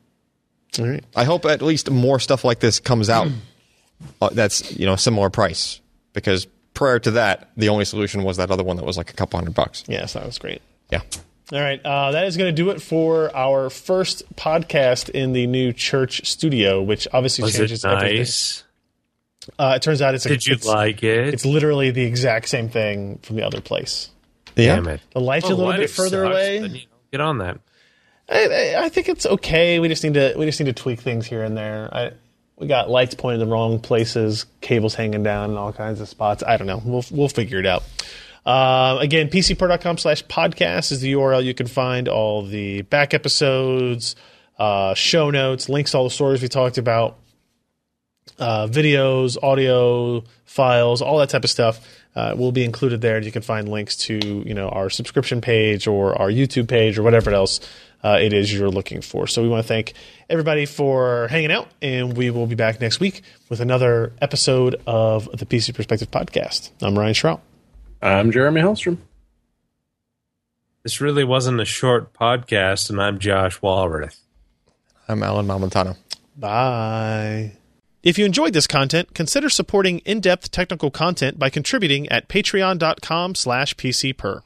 All right. I hope at least more stuff like this comes out. [clears throat] uh, that's you know similar price because prior to that, the only solution was that other one that was like a couple hundred bucks. Yes, that was great. Yeah. All right, uh, that is going to do it for our first podcast in the new church studio, which obviously Was changes it everything. nice? Uh, it turns out it's a, Did you it's, like it? it's literally the exact same thing from the other place. Yeah. Damn it. The lights are a Oh, little lighting bit further sucks, away. then, you know, Get on that. I, I- I think it's okay. We just need to we just need to tweak things here and there. I, we got lights pointed in the wrong places, cables hanging down in all kinds of spots. I don't know. We'll we'll figure it out. Uh, again, pcper.com slash podcast is the URL. You can find all the back episodes, uh, show notes, links to all the stories we talked about, uh, videos, audio files, all that type of stuff uh, will be included there. And you can find links to you know our subscription page or our YouTube page or whatever else uh, it is you're looking for. So we want to thank everybody for hanging out, and we will be back next week with another episode of the PC Perspective podcast. I'm Ryan Shrout. I'm Jeremy Hellstrom. This really wasn't a short podcast, and I'm Josh Walrath. I'm Allyn Malventano. Bye. If you enjoyed this content, consider supporting in-depth technical content by contributing at patreon.com slash pcper.